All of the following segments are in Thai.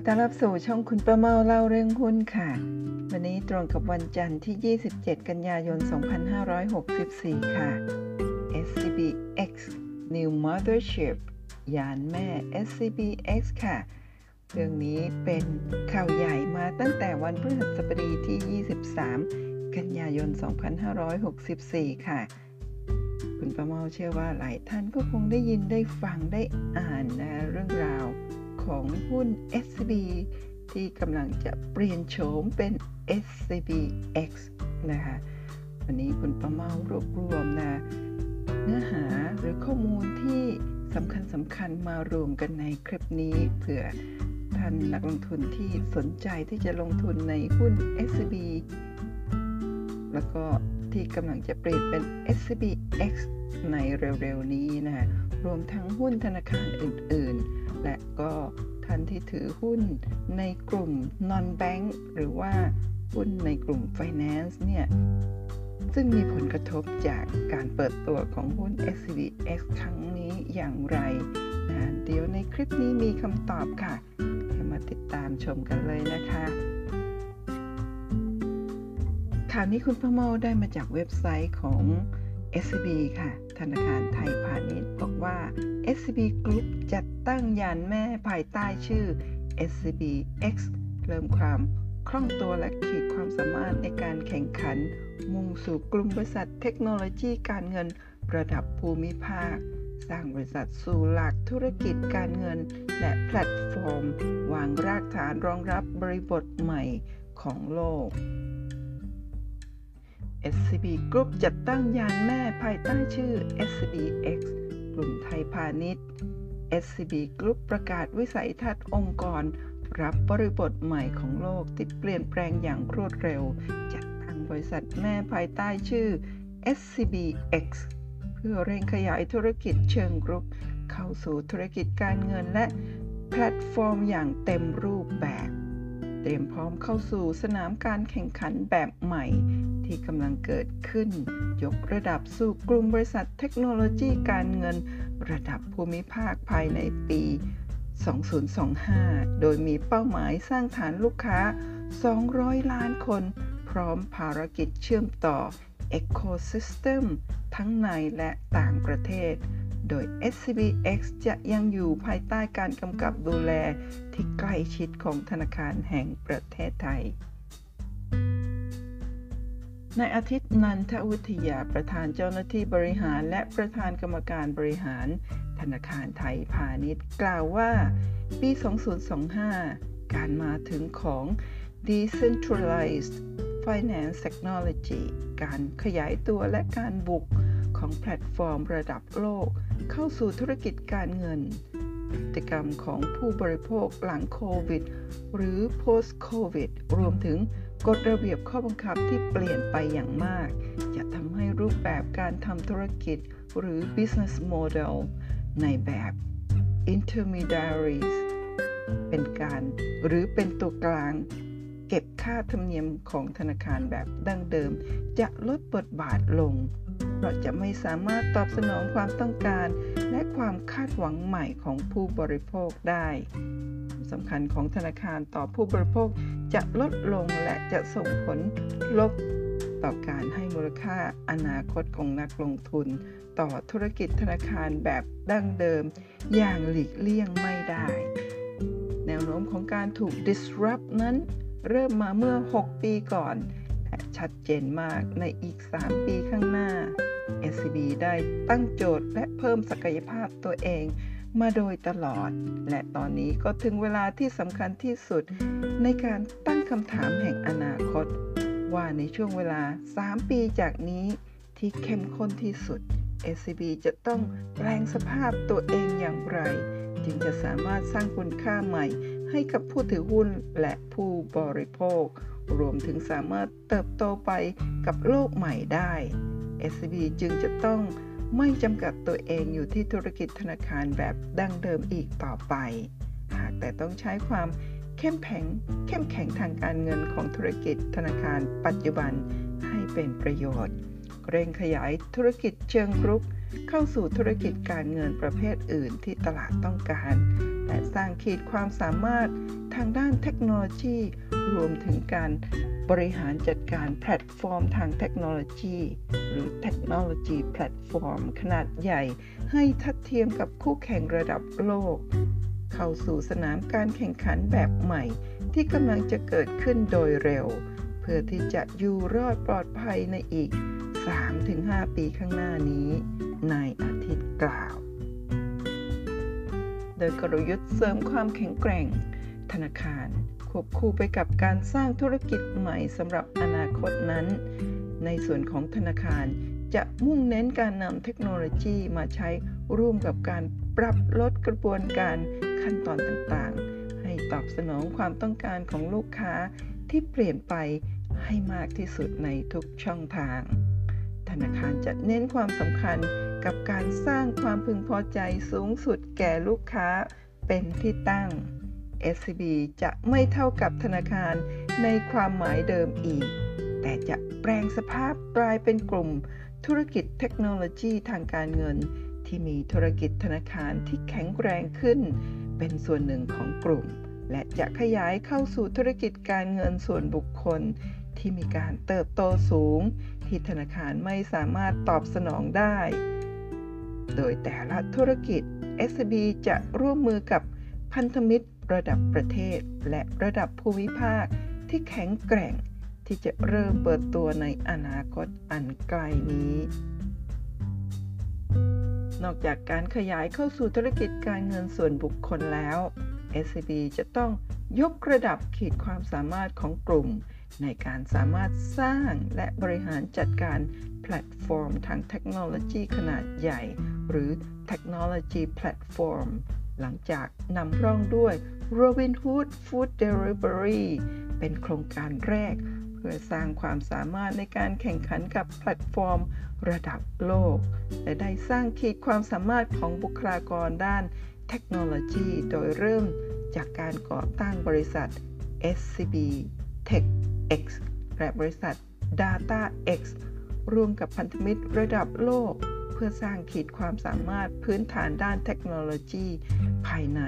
อต้อนรับสู่ช่องคุณประเมาเล่าเรื่องหุ้นค่ะ วันนี้ตรงกับวันจันทร์ที่ 27 กันยายน 2564 ค่ะ SCBX New Mothership ยานแม่ SCBX ค่ะ เรื่องนี้เป็นข่าวใหญ่มาตั้งแต่วันพฤหัสบดีที่ 23 กันยายน 2564 ค่ะ คุณประเมาเชื่อว่าหลายท่านก็คงได้ยินได้ฟังได้อ่านนะเรื่องราว ของหุ้น SCB ที่กำลังจะเปลี่ยนโฉมเป็น SCBX นะคะ วันนี้คุณประเมารวบรวมนะเนื้อหาหรือข้อมูลที่สำคัญสำคัญมารวมกันในคลิปนี้เผื่อท่านนักลงทุนที่สนใจที่จะลงทุนในหุ้น SCB แล้วก็ที่กำลังจะเปลี่ยนเป็น SCBX ในเร็วๆนี้นะรวมทั้งหุ้นธนาคารอื่นๆ และก็ท่านที่ถือหุ้นในกลุ่ม non-bank หรือว่าหุ้นในกลุ่ม finance เนี่ยซึ่งมีผลกระทบจากการเปิดตัวของหุ้น SCBX ครั้งนี้อย่างไรนะเดี๋ยวในคลิปนี้มีคำตอบค่ะมาติดตามชมกันเลยนะคะ ข่าวนี้คุณพโมได้มาจากเว็บไซต์ของ SCB ค่ะ ธนาคารไทยพาณิชย์บอกว่า SCB Group จัดตั้งยานแม่ภายใต้ชื่อ SCBX เริ่มความคล่องตัวและขีดความสามารถในการแข่งขัน มุ่งสู่กลุ่มบริษัทเทคโนโลยีการเงินระดับภูมิภาค สร้างบริษัทสู่หลักธุรกิจการเงิน และแพลตฟอร์ม วางรากฐานรองรับบริบทใหม่ของโลก SCB Group จัดตั้งยานแม่ภายใต้ชื่อ SCBX กลุ่มไทยพาณิชย์ SCB Group ประกาศวิสัยทัศน์องค์กร รับบริบทใหม่ของโลกที่เปลี่ยนแปลงอย่างรวดเร็ว จัดตั้งบริษัทแม่ภายใต้ชื่อ SCBX เพื่อเร่งขยายธุรกิจเชิงกรุกเข้าสู่ธุรกิจการเงินและแพลตฟอร์มอย่างเต็มรูปแบบ เตรียมพร้อมเข้าสู่สนามการแข่งขันแบบใหม่ ที่กำลังเกิดขึ้น ยกระดับสู่กลุ่มบริษัทเทคโนโลยีการเงิน ระดับภูมิภาคภายในปี 2025 โดยมีเป้าหมายสร้างฐานลูกค้า 200 ล้านคน พร้อมภารกิจเชื่อมต่อ Ecosystem ทั้งในและต่างประเทศ โดย SCBX จะยังอยู่ภายใต้การกำกับดูแลที่ใกล้ชิดของธนาคารแห่งประเทศไทย ในอาทิตย์นันทวิทยาประธานเจ้าหน้าที่บริหาร และประธานกรรมการบริหาร ธนาคารไทยพาณิชย์ กล่าวว่า ปี 2025 การมาถึงของ Decentralized Finance Technology การขยายตัวและการบุกของแพลตฟอร์มระดับโลก เข้าสู่ธุรกิจการเงินพฤติกรรมของผู้บริโภคหลังโควิด หรือ post covid รวมถึง กฎระเบียบข้อบังคับที่เปลี่ยนไปอย่างมาก จะทำให้รูปแบบการทำธุรกิจหรือ business model ในแบบ intermediaries เป็นการหรือเป็นตัวกลาง เก็บค่าธรรมเนียมของธนาคารแบบดั้งเดิม จะลดบทบาทลง เราจะไม่สามารถตอบสนองความต้องการ และความคาดหวังใหม่ของผู้บริโภคได้ สำคัญของธนาคารต่อผู้บริโภคจะลดลงและจะส่งผลลบต่อการให้มูลค่าอนาคตของนักลงทุน ต่อธุรกิจธนาคารแบบดั้งเดิม อย่างหลีกเลี่ยงไม่ได้ แนวโน้มของการถูก disrupt นั้นเริ่มมาเมื่อ 6 ปีก่อนและชัดเจนมากในอีก 3 ปีข้างหน้า SCB ได้ตั้งโจทย์และเพิ่มศักยภาพตัวเอง มาโดยตลอด และตอนนี้ก็ถึงเวลาที่สำคัญที่สุด ในการตั้งคำถามแห่งอนาคต ว่าในช่วงเวลา 3 ปีจากนี้ที่เข้มข้นที่สุด SCB จะต้องแปลงสภาพตัวเองอย่างไร จึงจะสามารถสร้างคุณค่าใหม่ให้กับผู้ถือหุ้นและผู้บริโภค รวมถึงสามารถเติบโตไปกับโลกใหม่ได้ SCB จึงจะต้อง ไม่จำกัดตัวเองอยู่ที่ธุรกิจธนาคารแบบดั้งเดิมอีกต่อไป หากแต่ต้องใช้ความเข้มแข็งเข้มแข็งทางการเงินของธุรกิจธนาคารปัจจุบันให้เป็นประโยชน์ เร่งขยายธุรกิจเชิงรุกเข้าสู่ธุรกิจการเงินประเภทอื่นที่ตลาดต้องการ และสร้างขีดความสามารถทางด้านเทคโนโลยี รวมถึงการบริหารจัดการแพลตฟอร์มทางเทคโนโลยี หรือเทคโนโลยีแพลตฟอร์มขนาดใหญ่ ให้ทัดเทียมกับคู่แข่งระดับโลก เข้าสู่สนามการแข่งขันแบบใหม่ ที่กำลังจะเกิดขึ้นโดยเร็ว เพื่อที่จะอยู่รอดปลอดภัยในอีก 3-5 ปีข้างหน้านี้นายอาทิตย์กล่าว โดยกลยุทธ์เสริมความแข็งแกร่ง ธนาคาร ควบคู่ไปกับการสร้างธุรกิจใหม่สำหรับอนาคตนั้น ในส่วนของธนาคารจะมุ่งเน้นการนำเทคโนโลยีมาใช้ร่วมกับการปรับลดกระบวนการขั้นตอนต่างๆ ให้ตอบสนองความต้องการของลูกค้าที่เปลี่ยนไปให้มากที่สุดในทุกช่องทาง ธนาคารจะเน้นความสำคัญ กับการสร้างความพึงพอใจสูงสุดแก่ลูกค้าเป็นที่ตั้ง SCB จะไม่เท่ากับธนาคารในความหมายเดิมอีก แต่จะแปลงสภาพกลายเป็นกลุ่ม ธุรกิจเทคโนโลยีทางการเงิน ที่มีธุรกิจธนาคารที่แข็งแรงขึ้น เป็นส่วนหนึ่งของกลุ่ม และจะขยายเข้าสู่ธุรกิจการเงินส่วนบุคคล ที่มีการเติบโตสูง ที่ธนาคารไม่สามารถตอบสนองได้ โดยแต่ละธุรกิจ SB จะร่วมมือกับพันธมิตรระดับประเทศ และระดับภูมิภาคที่แข็งแกร่งที่จะเริ่มเปิดตัวในอนาคตอันใกล้นี้ นอกจากการขยายเข้าสู่ธุรกิจการเงินส่วนบุคคลแล้ว SCB จะต้องยกระดับขีดความสามารถของกลุ่ม ในการสามารถสร้างและบริหารจัดการแพลตฟอร์มทางเทคโนโลยีขนาดใหญ่ หรือเทคโนโลยีแพลตฟอร์มหลังจากนำร่องด้วย Robinhood Food Delivery เป็นโครงการแรก เพื่อสร้างความสามารถในการแข่งขันกับแพลตฟอร์มระดับโลก และได้สร้างขีดความสามารถของบุคลากรด้านเทคโนโลยี โดยเริ่มจากการก่อตั้งบริษัท SCB Tech X และบริษัท DataX ร่วมกับพันธมิตรระดับโลก เพื่อสร้างขีดความสามารถพื้นฐานด้านเทคโนโลยีภายใน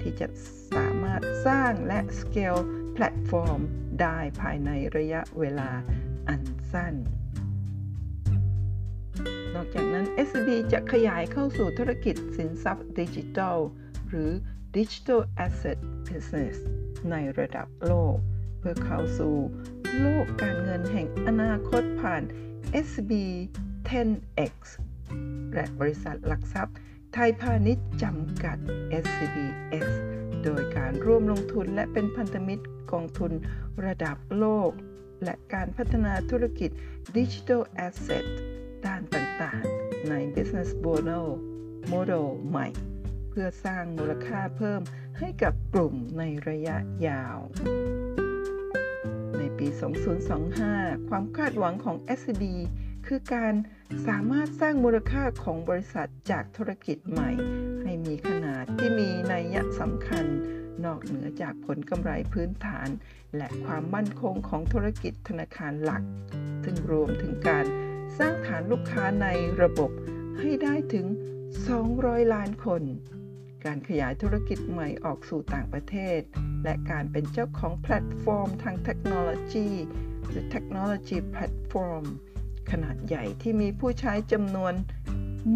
ที่จะสามารถสร้างและสเกลแพลตฟอร์มได้ภายในระยะเวลาอันสั้น นอกจากนั้น SCB จะขยายเข้าสู่ธุรกิจสินทรัพย์ดิจิทัล หรือ Digital Asset Business ในระดับโลก พื่อเข้าสู่โลกการเงินแห่งอนาคตผ่าน SB 10X และบริษัทหลักทรัพย์ ไทยพาณิชย์จำกัด SCBS โดยการร่วมลงทุนและเป็นพันธมิตรกองทุนระดับโลก และการพัฒนาธุรกิจ Digital Asset ด้านต่างๆ ใน Business Model Model ใหม่ เพื่อสร้างมูลค่าเพิ่มให้กับกลุ่มในระยะยาว ในปี 2025 ความคาดหวังของ SCB คือการสามารถสร้างมูลค่าของบริษัทจากธุรกิจใหม่ ให้มีขนาดที่มีนัยสำคัญ นอกเหนือจากผลกำไรพื้นฐาน และความมั่นคงของธุรกิจธนาคารหลัก ซึ่งรวมถึงการสร้างฐานลูกค้าในระบบให้ได้ถึง 200 ล้านคน การขยายธุรกิจใหม่ออกสู่ต่างประเทศ และการเป็นเจ้าของแพลตฟอร์มทางเทคโนโลยีหรือเทคโนโลยีแพลตฟอร์มขนาดใหญ่ที่มีผู้ใช้จำนวน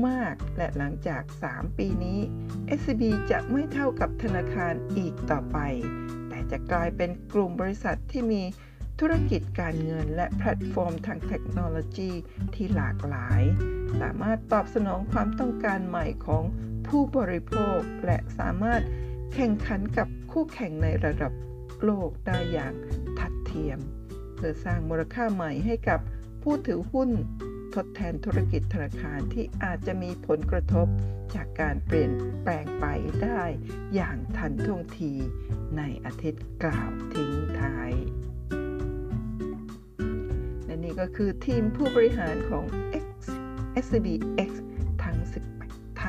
มากและหลังจาก 3 ปีนี้ SCB จะไม่เท่ากับธนาคารอีกต่อไป แต่จะกลายเป็นกลุ่มบริษัทที่มีธุรกิจการเงินและแพลตฟอร์มทางเทคโนโลยีที่หลากหลาย สามารถตอบสนองความต้องการใหม่ของ ผู้บริโภคและสามารถแข่งขันกับคู่แข่งในระดับโลกได้อย่างทัดเทียม เพื่อสร้างมูลค่าใหม่ให้กับผู้ถือหุ้นทดแทนธุรกิจธนาคารที่อาจจะมีผลกระทบจากการเปลี่ยนแปลงไปได้อย่างทันท่วงทีในอาทิตย์กล่าวทิ้งท้าย และนี่ก็คือทีมผู้บริหารของ X SCBX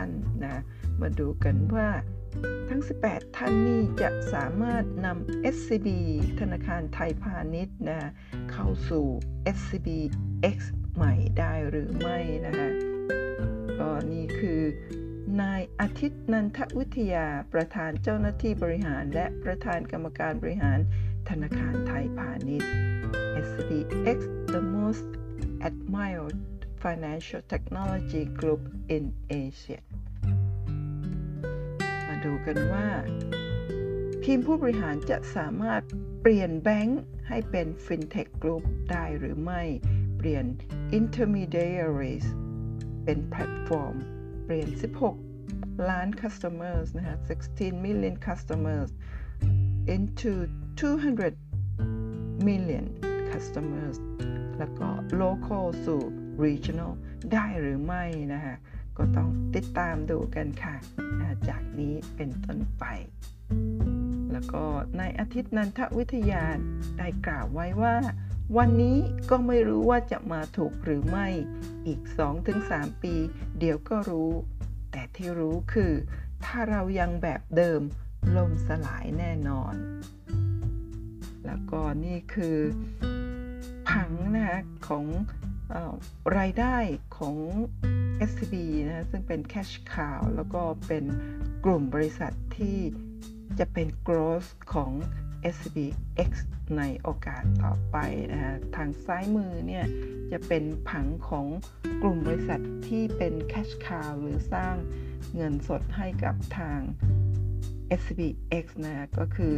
ท่านนะมาดูกันว่าทั้ง 18 ท่านนี้จะสามารถนำ SCB ธนาคารไทยพาณิชย์นะเข้าสู่ SCBX ใหม่ได้หรือไม่นะคะก็นี่คือนายอาทิตย์นันทวิทยาประธานเจ้าหน้าที่บริหาร และประธานกรรมการบริหารธนาคารไทยพาณิชย์ SBX the most admired financial technology group in Asia มาดูกันว่า ทีมผู้บริหารจะสามารถเปลี่ยนแบงค์ให้เป็น FinTech Group ได้หรือไม่ เปลี่ยน Intermediaries เป็นแพลตฟอร์ม เปลี่ยน 16 ล้าน customers นะคะ 16 million customers into 200 million customers แล้วก็ local สู่ regional ได้หรือไม่นะคะก็ต้องติดตามดูกันค่ะ จากนี้เป็นต้นไป แล้วก็ในอาทิตย์นันทวิทยาได้กล่าวไว้ว่า วันนี้ก็ไม่รู้ว่าจะมาถูกหรือไม่อีก 2-3 ปี เดี๋ยวก็รู้ แต่ที่รู้คือ ถ้าเรายังแบบเดิมล่มสลายแน่นอน แล้วก็นี่คือผังนะของ รายได้ของ SCB นะซึ่งเป็น cash cow แล้วก็เป็นกลุ่มบริษัทที่จะเป็น growth ของ S.B.X ในโอกาสต่อไปนะฮะทางซ้ายมือเนี่ยจะเป็นผังของกลุ่มบริษัทที่เป็น cash cow หรือสร้างเงินสดให้กับทาง SBX นะก็คือ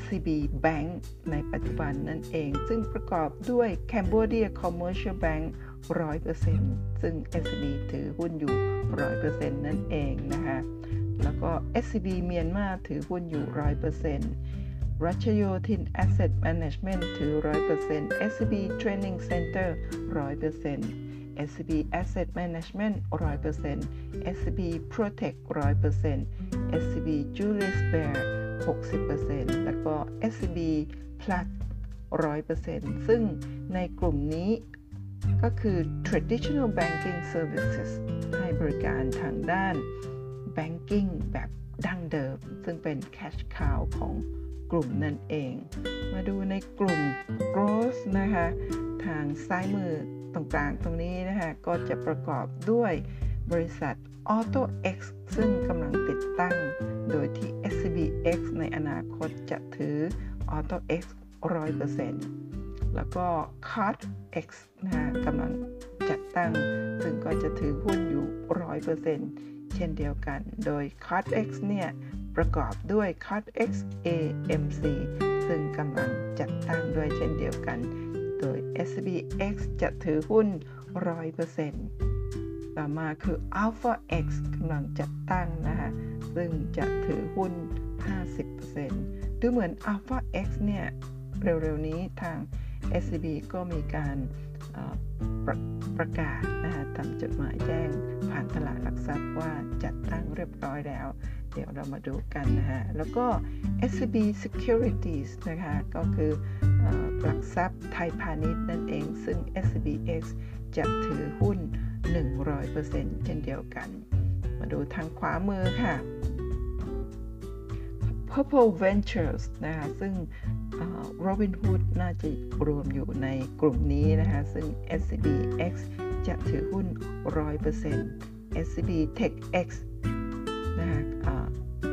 SCB Bank ในปัจจุบันนั่นเอง ซึ่งประกอบด้วย Cambodia Commercial Bank 100%ซึ่ง SCB ถือหุ้นอยู่ 100%นั่นเองนะคะแล้วก็ SCB เมียนมาถือหุ้นอยู่ 100%รัชโยธิน Asset Management ถือ 100% SCB Training Center 100% SCB Asset Management 100% SCB Protect 100% SCB Julius Bear 60%แล้วก็ SCB Plus 100%ซึ่งในกลุ่มนี้ก็คือ traditional banking services ให้บริการทางด้าน banking แบบดั้งเดิม ซึ่งเป็น cash cow ของกลุ่มนั่นเอง มาดูในกลุ่ม growth นะคะ ทางซ้ายมือ ตรงกลางตรงนี้นะคะก็จะประกอบด้วยบริษัท Auto X ซึ่งกำลังติดตั้ง โดยที่ SCBX ในอนาคตจะถือ Auto X 100%แล้วก็ Card X นะกำลังจัดตั้ง ซึ่งก็จะถือหุ้นอยู่ 100%เช่นเดียวกัน โดย Card X เนี่ย ประกอบด้วย Card X AMC ซึ่งกำลังจัดตั้งด้วยเช่นเดียวกัน โดย SBX จะถือหุ้น 100%ต่อมาคือ Alpha X กำลังจัดตั้งนะคะ ซึ่งจะถือหุ้น 50%ดูเหมือน Alpha X เนี่ย เร็วๆนี้ทาง SCB ก็มีการประประกาศนะคะทำจดหมายแจ้งผ่านตลาดหลักทรัพย์ว่าจัดตั้งเรียบร้อยแล้ว เดี๋ยวเรามาดูกันนะฮะแล้วก็ SCB Securities นะคะก็คือหลักทรัพย์ไทยพาณิชย์นั่นเอง ซึ่ง SCBX จะถือหุ้น 100%เช่นเดียวกัน มาดูทางขวามือค่ะ Purple Ventures นะคะซึ่ง Robinhood น่าจะรวมอยู่ในกลุ่มนี้นะคะ ซึ่ง SCBX จะถือหุ้น 100% SCB TechX นะคะ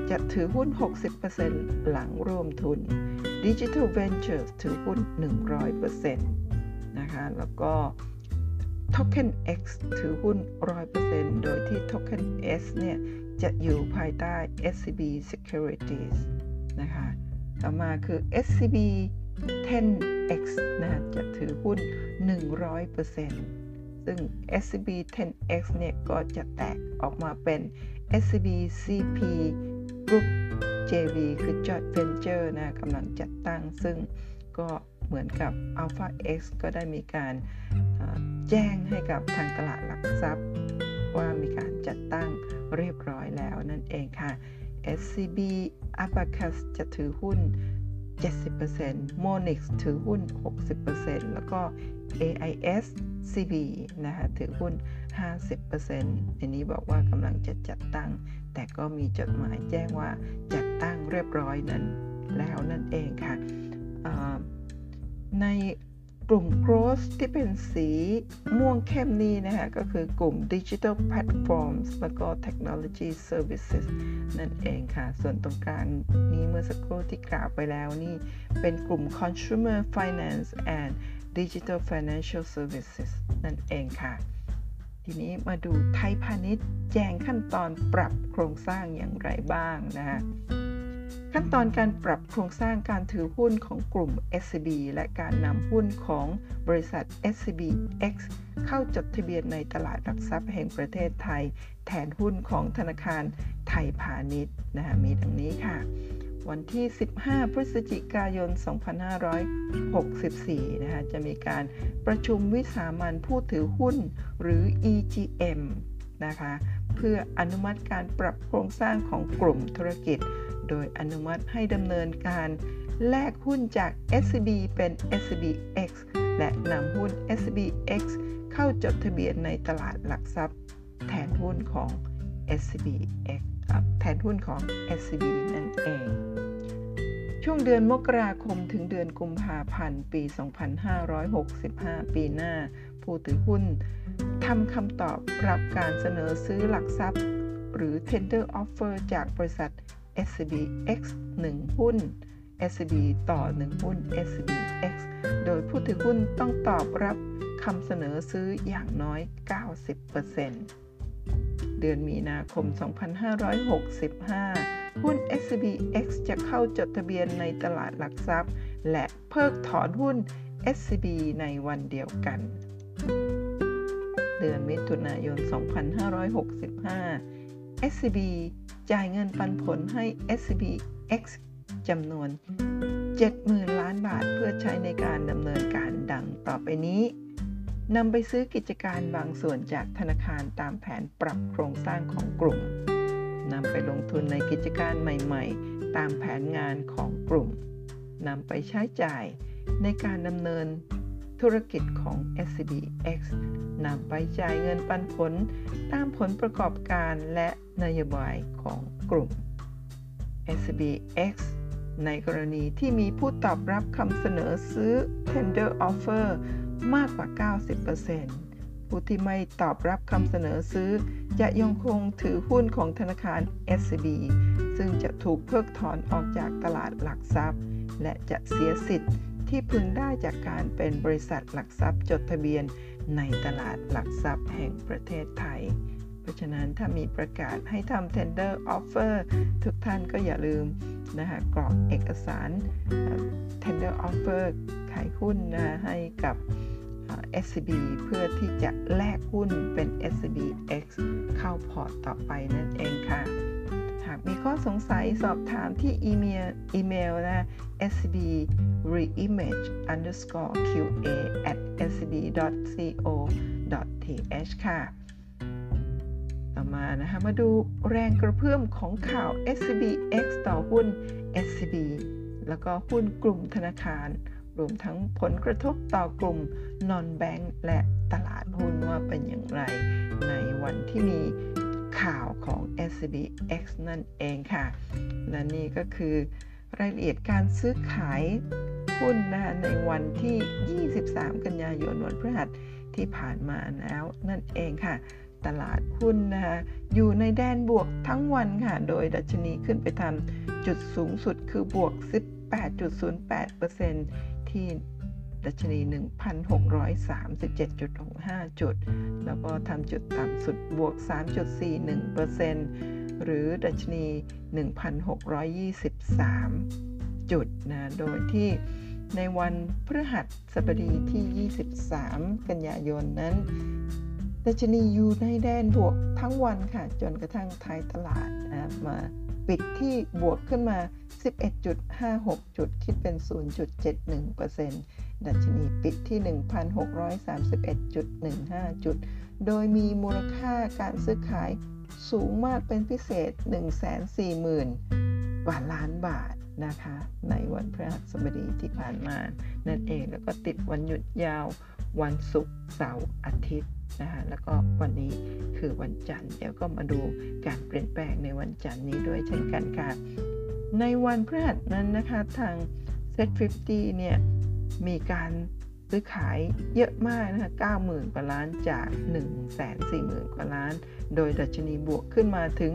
จะถือหุ้น 60%หลังรวมทุน Digital Ventures ถือหุ้น 100%นะคะ แล้วก็ Token X ถือหุ้น 100%โดยที่ Token S เนี่ย จะอยู่ภายใต้ SCB Securities นะคะ ต่อมาคือ SCB 10X นะจะถือหุ้น 100%ซึ่ง SCB 10X เนี่ย ก็จะแตกออกมาเป็น SCB CP Group JV คือ Joint Venture นะกำลังจัดตั้งซึ่งก็เหมือนกับ Alpha X ก็ได้มีการแจ้งให้กับทางตลาดหลักทรัพย์ ว่ามีการจัดตั้งเรียบร้อยแล้วนั่นเองค่ะ SCB Abacus จะถือหุ้น 70% Monix ถือหุ้น 60%แล้วก็ AIS CB นะคะถือหุ้น 50%อันนี้บอกว่ากำลังจะจัดตั้ง แต่ก็มีจดหมายแจ้งว่าจัดตั้งเรียบร้อยนั้นแล้วนั่นเองค่ะใน กลุ่ม growth ที่เป็นสีม่วงเข้มนี้นะคะก็คือกลุ่ม digital platforms แล้วก็ technology services นั่นเองค่ะ ส่วนตรงกลางนี้เมื่อสักครู่ที่กล่าวไปแล้วนี่ เป็นกลุ่ม consumer finance and digital financial services นั่นเองค่ะ ทีนี้มาดูไทยพาณิชย์แจงขั้นตอนปรับโครงสร้างอย่างไรบ้างนะคะ ขั้นตอนการปรับโครงสร้างการถือหุ้นของกลุ่ม SCB และการนำหุ้นของบริษัท SCBX เข้าจดทะเบียนในตลาดหลักทรัพย์แห่งประเทศไทย แทนหุ้นของธนาคารไทยพาณิชย์นะคะมีดังนี้ค่ะ วันที่ 15 พฤศจิกายน 2564 นะคะจะมีการประชุมวิสามันผู้ถือหุ้นหรือ EGM นะคะเพื่ออนุมัติการปรับโครงสร้างของกลุ่มธุรกิจ โดยอนุมัติให้ดำเนินการแลกหุ้นจาก SCB เป็น SCBX และนำหุ้น SCBX เข้าจดทะเบียนในตลาดหลักทรัพย์ แทนหุ้นของ SCBX แทนหุ้นของ SCB นั่นเอง ช่วงเดือนมกราคมถึงเดือนกุมภาพันธ์ปี 2565 ปีหน้า ผู้ถือหุ้นทำคำตอบรับการเสนอซื้อหลักทรัพย์ หรือ tender offer จากบริษัท SCBX 1 หุ้น SCB ต่อ 1 หุ้น SCBX โดยผู้ถือหุ้นต้องตอบรับคำเสนอซื้ออย่างน้อย 90%เดือนมีนาคม 2565 หุ้น SCBX จะเข้าจดทะเบียนในตลาดหลักทรัพย์ และเพิกถอนหุ้น SCB ในวันเดียวกัน เดือนมิถุนายน 2565 SCB จ่ายเงินปันผลให้ SCBX จำนวน 70,000 ล้านบาทเพื่อใช้ในการดำเนินการดังต่อไปนี้นำไปซื้อกิจการบางส่วนจากธนาคารตามแผนปรับโครงสร้างของกลุ่มนำไปลงทุนในกิจการใหม่ๆ ตามแผนงานของกลุ่มนำไปใช้จ่ายในการดำเนิน ธุรกิจของ SCBX นำไปจ่ายเงินปันผลตามผลประกอบการและนโยบายของกลุ่ม SCBX ในกรณีที่มีผู้ตอบรับคำเสนอซื้อ tender offer มากกว่า 90%ผู้ที่ไม่ตอบรับคำเสนอซื้อ จะยังคงถือหุ้นของธนาคาร SCB ซึ่งจะถูกเพิกถอนออกจากตลาดหลักทรัพย์ และจะเสียสิทธิ์ ที่พึงได้จากการเป็นบริษัทหลักทรัพย์จดทะเบียนในตลาดหลักทรัพย์แห่งประเทศไทย เพราะฉะนั้นถ้ามีประกาศให้ทำ tender offer ทุกท่านก็อย่าลืมนะคะกรอกเอกสาร tender offer ขายหุ้นนะให้กับ SCB เพื่อที่จะแลกหุ้นเป็น SCBX เข้าพอร์ตต่อไปนั่นเองค่ะ หากมีข้อสงสัยสอบถามที่อีเมลอีเมลนะ scb reimagine underscore qa at scb co th ค่ะ ต่อมานะคะมาดูแรงกระเพื่อมของข่าว SCBX ต่อหุ้น SCB แล้วก็หุ้นกลุ่มธนาคาร รวมทั้งผลกระทบต่อกลุ่มนอนแบงก์และตลาดหุ้นว่าเป็นอย่างไร ในวันที่มี ข่าวของ s b x นั่นเองค่ะ และนี่ก็คือรายละเอียดการซื้อขายหุ้นนะคะในวันที่ 23 กันยายนวันพฤหัสที่ผ่านมาแล้วนั่นเองค่ะ ตลาดหุ้นนะคะอยู่ในแดนบวกทั้งวันค่ะ โดยดัชนีขึ้นไปทำจุดสูงสุดคือบวก 18.08%ที่ ดัชนี 1,637.65 จุด แล้วก็ทำจุดต่ำสุดบวก 3.41%หรือดัชนี 1,623 จุดนะโดยที่ในวันพฤหัสบดีที่ 23 กันยายนนั้นดัชนีอยู่ในแดนบวกทั้งวันค่ะ จนกระทั่งท้ายตลาดนะมาปิดที่บวกขึ้นมา 11.56 จุด คิดเป็น 0.71% ดัชนีปิดที่ 1,631.15 จุด โดยมีมูลค่าการซื้อขายสูงมากเป็นพิเศษ 140,000 กว่าล้านบาทนะคะ ในวันพฤหัสบดีที่ผ่านมา นั่นเอง แล้วก็ติดวันหยุดยาว วันศุกร์ เสาร์ อาทิตย์นะคะแล้วก็วันนี้คือวันจันทร์ เดี๋ยวก็มาดูการเปลี่ยนแปลงในวันจันทร์นี้ด้วยเช่นกันค่ะ ในวันพฤหัสนั้นนะคะทาง Set 50เนี่ย มีการซื้อขายเยอะมากนะคะ90,000 กว่าล้านจาก 140,000 กว่าล้าน โดยดัชนีบวกขึ้นมาถึง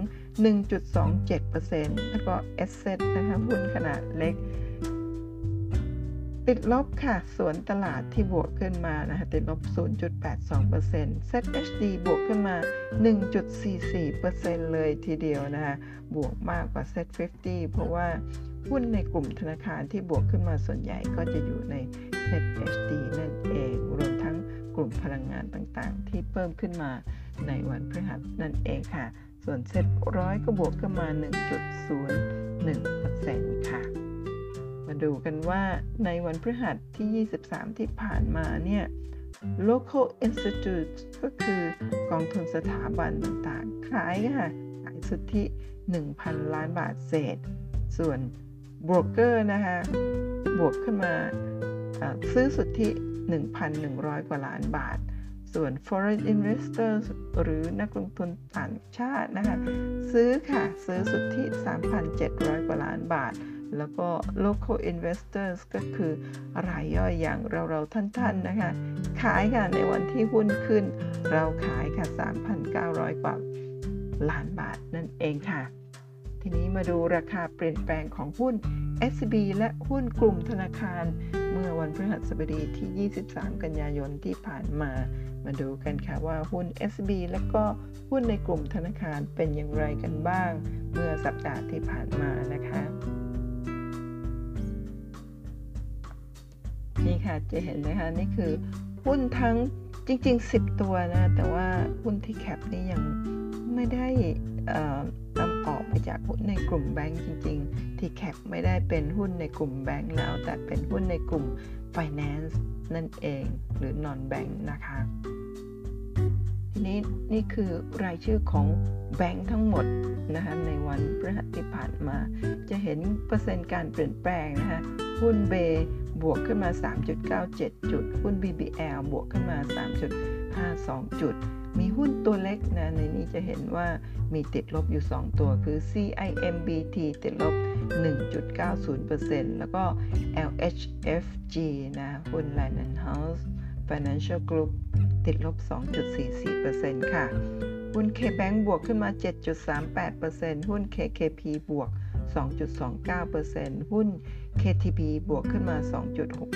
1.27%แล้วก็ a s s e t นะคะหุ้นขนาดเล็ก ติดลบค่ะ ส่วนตลาดที่บวกขึ้นมานะคะติดลบ 0.82% ZHD บวกขึ้นมา 1.44%เลยทีเดียวนะคะ บวกมากกว่า Z50 เพราะว่า หุ้นในกลุ่มธนาคารที่บวกขึ้นมาส่วนใหญ่ก็จะอยู่ใน ZHD นั่นเองรวมทั้งกลุ่มพลังงานต่างๆ ที่เพิ่มขึ้นมาในวันพฤหัสนั่นเองค่ะ ส่วนเซ็ตร้อยก็บวกขึ้นมา 1.01%ค่ะ มาดูกันว่าในวันพฤหัสที่ 23 ที่ผ่านมาเนี่ย local institute ก็คือกองทุนสถาบันต่างๆขายค่ะขายสุทธิ 1,000 ล้านบาทเศษ ส่วน บรกเกอร์นะคะบวกขึ้นมาซื้อสุทธิ 1,100 กว่าล้านบาท ส่วน foreign investors หรือนักลงทุนต่างชาตินะคะซื้อค่ะ ซื้อสุทธิ 3,700 กว่าล้านบาท แล้วก็ local investors ก็คือรายย่อยอย่างเราๆท่านๆนะคะ ขายค่ะในวันที่หุ้นขึ้น เราขายค่ะ 3,900 กว่าล้านบาทนั่นเองค่ะ ทีนี้มาดูราคาเปลี่ยนแปลงของหุ้น SCB และหุ้นกลุ่มธนาคาร เมื่อวันพฤหัสบดีที่ 23 กันยายนที่ผ่านมา มาดูกันค่ะว่าหุ้น SCB และก็หุ้นในกลุ่มธนาคารเป็นอย่างไรกันบ้าง เมื่อสัปดาห์ที่ผ่านมานะคะนี่ค่ะจะเห็นนะคะนี่คือหุ้นทั้ง จริง ๆ 10 ตัวนะ แต่ว่าหุ้นที่แคปนี่ยังไม่ได้นำออกไปจากหุ้นในกลุ่มแบงก์จริง ๆ ที่แคปไม่ได้เป็นหุ้นในกลุ่มแบงก์แล้ว แต่เป็นหุ้นในกลุ่ม Finance นั่นเองหรือ non bank นะคะ ทีนี้นี่คือรายชื่อของแบงก์ทั้งหมดนะคะในวันพฤหัสที่ผ่านมา จะเห็นเปอร์เซ็นต์การเปลี่ยนแปลงนะคะหุ้นเบ บวกขึ้นมา 3.97 จุด หุ้น BBL บวกขึ้นมา 3.52 จุด มีหุ้นตัวเล็กนะในนี้จะเห็นว่ามีติดลบอยู่ 2 ตัวคือ CIMBT ติดลบ 1.90%แล้วก็ LHFG นะหุ้น Land and House Financial Group ติดลบ 2.44%ค่ะ หุ้น KBank บวกขึ้นมา 7.38%หุ้น KKP บวก 2.29%หุ้น KTB บวกขึ้นมา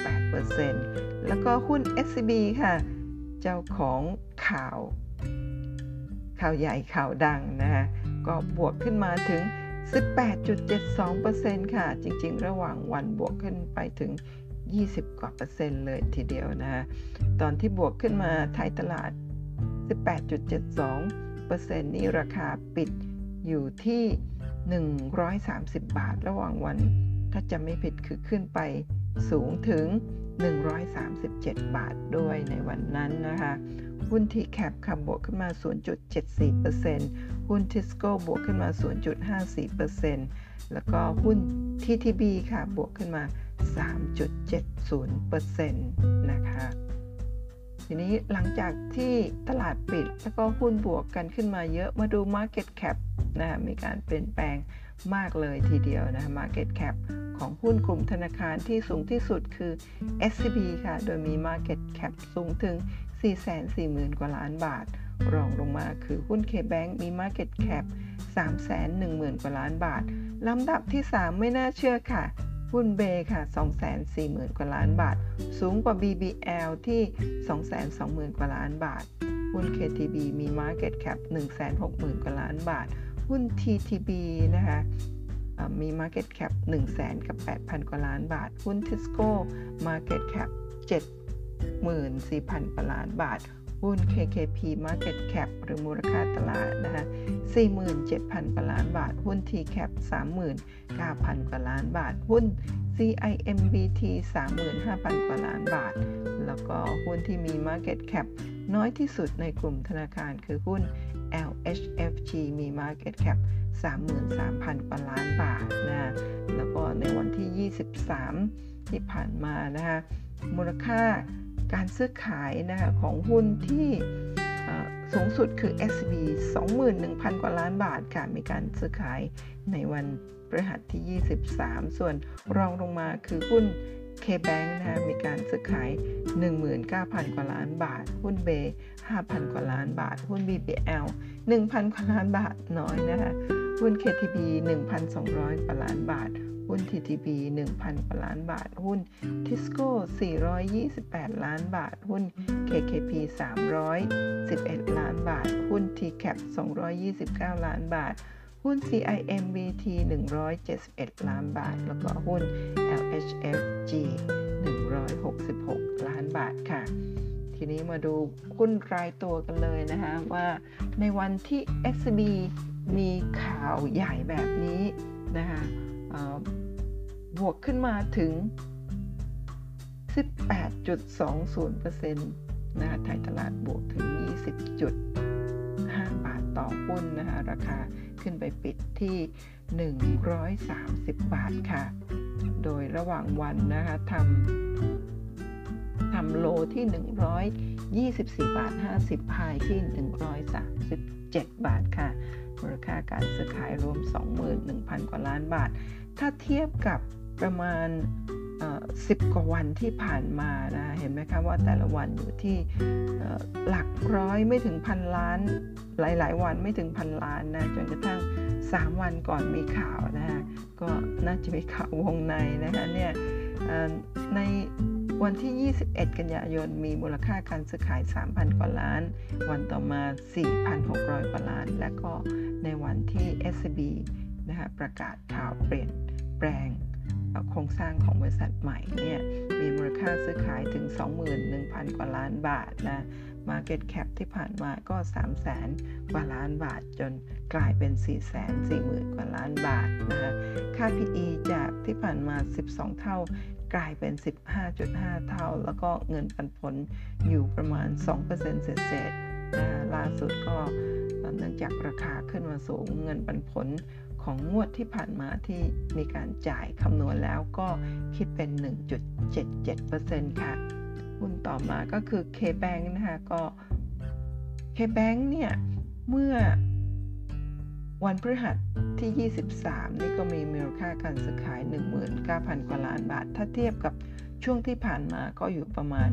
2.68%แล้วก็หุ้น SCB ค่ะ เจ้าของข่าว ข่าวใหญ่ข่าวดังนะคะก็บวกขึ้นมาถึง 18.72%ค่ะ จริงๆ ระหว่างวันบวกขึ้นไปถึง 20 กว่าเปอร์เซ็นต์เลยทีเดียวนะคะตอนที่บวกขึ้นมาท้ายตลาด 18.72%นี่ราคาปิดอยู่ที่ 130 บาท ระหว่างวัน ถ้าจะไม่ผิดคือขึ้นไปสูงถึง 137 บาทด้วยในวันนั้นนะคะ หุ้นทีแคปค่ะบวกขึ้นมา 0.74%หุ้นทิสโก้บวกขึ้นมา 0.54%แล้วก็หุ้น TTB ค่ะบวกขึ้นมา 3.70%นะคะทีนี้หลังจากที่ตลาดปิดแล้วก็หุ้นบวกกันขึ้นมาเยอะมาดู Market Cap นะมีการเปลี่ยนแปลง มากเลยทีเดียวนะ Market Cap ของหุ้นกลุ่มธนาคารที่สูงที่สุดคือ SCB ค่ะ โดยมี Market Cap สูงถึง 440,000 กว่าล้านบาท รองลงมาคือหุ้น K-Bank มี Market Cap 310,000 กว่าล้านบาท ลำดับที่ 3 ไม่น่าเชื่อค่ะ หุ้นเบค่ะ 240,000 กว่าล้านบาท สูงกว่า BBL ที่ 220,000 กว่าล้านบาท หุ้น KTB มี Market Cap 160,000 กว่าล้านบาท หุ้น TTB นะคะมี Market Cap 1 0 0 0 0กับ 8,000 กว่าล้านบาท หุ้น Tisco Market Cap 74,000 กว่าล้านบาท หุ้น KKP Market Cap หรือมูลค่าตลาดนะคะ47,000 กว่าล้านบาท หุ้น TCAP 39,000 กว่าล้านบาท หุ้น CIMBT 35,000 กว่าล้านบาท แล้วก็หุ้นที่มี Market Cap น้อยที่สุดในกลุ่มธนาคารคือหุ้น LHFG มี Market Cap 33,000กว่าล้านบาทนะแล้วก็ในวันที่ 23 ที่ผ่านมานะคะมูลค่าการซื้อขายนะคะของหุ้นที่สูงสุดคือ SB 21,000 กว่าล้านบาทค่ะ มีการซื้อขายในวันพฤหัสที่ 23 ส่วนรองลงมาคือหุ้น KBank นะคะมีการซื้อขาย 19,000 กว่าล้านบาท หุ้นเบ 5,000 กว่าล้านบาท หุ้น BBL 1,000 กว่าล้านบาทน้อยนะคะหุ้น KTB 1,200 กว่าล้านบาท หุ้น TTB 1,000 กว่าล้านบาท หุ้น Tisco 428 ล้านบาท หุ้น KKP 311 ล้านบาท หุ้น TCAP 229 ล้านบาท หุ้น CIMVT 171 ล้านบาท แล้วก็หุ้น LHFG 166 ล้านบาทค่ะ ทีนี้มาดูหุ้นรายตัวกันเลยนะคะว่าในวันที่ XB มีข่าวใหญ่แบบนี้นะคะบวกขึ้นมาถึง 18.20%นะคะไทยตลาดบวกถึง 20.5 บาทต่อหุ้นนะคะราคาขึ้นไปปิดที่ 130 บาทค่ะ โดยระหว่างวันนะคะทำ ทำโลที่ 124 บาท 50พายที่ 137 บาทค่ะ มูลค่าการซื้อขายรวม 21,000 กว่าล้านบาท ถ้าเทียบกับประมาณสิบกว่าวันที่ผ่านมานะเห็นไหมคะว่าแต่ละวันอยู่ที่หลักร้อยไม่ถึงพันล้าน หลาย ๆ วันไม่ถึงพันล้านนะจนกระทั่ง 3 วันก่อนมีข่าวนะฮะก็น่าจะมีข่าววงในนะคะเนี่ย ในวันที่ 21 กันยายน มีมูลค่าการซื้อขาย 3,000 กว่าล้าน วันต่อมา 4,600 กว่าล้าน และก็ในวันที่ SCB นะคะประกาศข่าวเปลี่ยนแปลงโครงสร้างของบริษัทใหม่เนี่ยมีมูลค่าซื้อขายถึง 21,000 กว่าล้านบาทนะ Market Cap ที่ผ่านมาก็ 3 0 0แสนกว่าล้านบาทจน กลายเป็น 4 4 0 0 0 0 กว่าล้านบาทนะคะค่า PE จากที่ผ่านมา 12 เท่ากลายเป็น 15.5 เท่า แล้วก็เงินปันผลอยู่ประมาณ 2%เศษๆนะล่าสุดก็เนื่องจากราคาขึ้นมาสูงเงินปันผลของงวดที่ผ่านมาที่มีการจ่ายคำนวณแล้วก็คิดเป็น 1.77%ค่ะหุ้นต่อมาก็คือ K-Bank นะคะก็ K-Bank เนี่ย เมื่อ วันพฤหัสที่ 23 นี่ก็มีมูลค่าการซื้อขาย 19,000 กว่าล้านบาท ถ้าเทียบกับช่วงที่ผ่านมาก็อยู่ประมาณ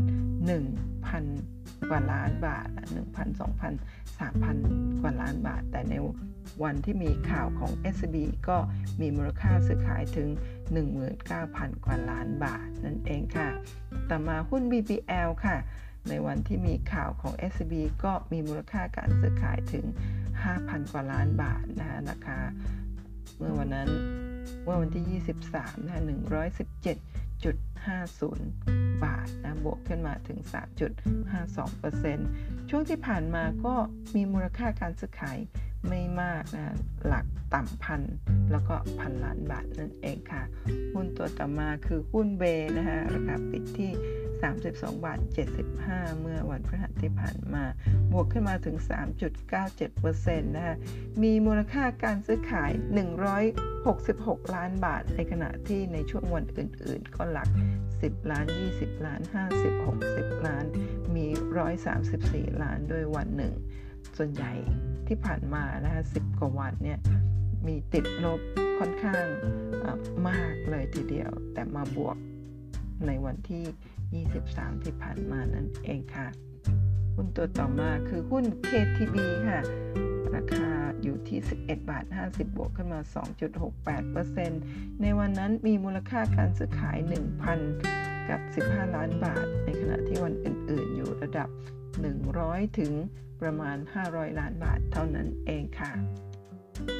1,000 กว่าล้านบาท 1,000 2,000 3,000 กว่าล้านบาท แต่ในวันที่มีข่าวของ SB ก็มีมูลค่าซื้อขายถึง 19,000 กว่าล้านบาท นั่นเองค่ะ ต่อมาหุ้น BBL ค่ะ ในวันที่มีข่าวของ SB ก็มีมูลค่าการซื้อขายถึง 5,000 กว่าล้านบาทนะนะคะเมื่อวันนั้นเมื่อวันที่ 23นะ117.50 บาทนะบวกขึ้นมาถึง 3.52%ช่วงที่ผ่านมาก็มีมูลค่าการซื้อขาย ไม่มากนะหลักต่ำพันแล้วก็พันล้านบาทนั่นเองค่ะ หุ้นตัวต่อมาคือหุ้นเบนะคะราคาปิดที่ 32 บาท 75 เมื่อวันพฤหัสที่ผ่านมา บวกขึ้นมาถึง 3.97%นะคะมีมูลค่าการซื้อขาย 166 ล้านบาท ในขณะที่ในช่วงวันอื่นๆ ก็หลัก 10 ล้าน 20 ล้าน 50 60 ล้าน มี 134 ล้านด้วยวันหนึ่ง ส่วนใหญ่ ที่ผ่านมานะคะ10กว่าวันเนี่ยมีติดลบค่อนข้างมากเลยทีเดียว แต่มาบวกในวันที่ 23 ที่ผ่านมานั่นเองค่ะ หุ้นตัวต่อมาคือหุ้น KTB ค่ะ ราคาอยู่ที่ 11 บาท 50 บวกขึ้นมา 2.68%ในวันนั้นมีมูลค่าการซื้อขาย 1,000 กับ 15 ล้านบาท ในขณะที่วันอื่น ๆ อยู่ระดับ 100 ถึง ประมาณ 500 ล้านบาทเท่านั้นเองค่ะ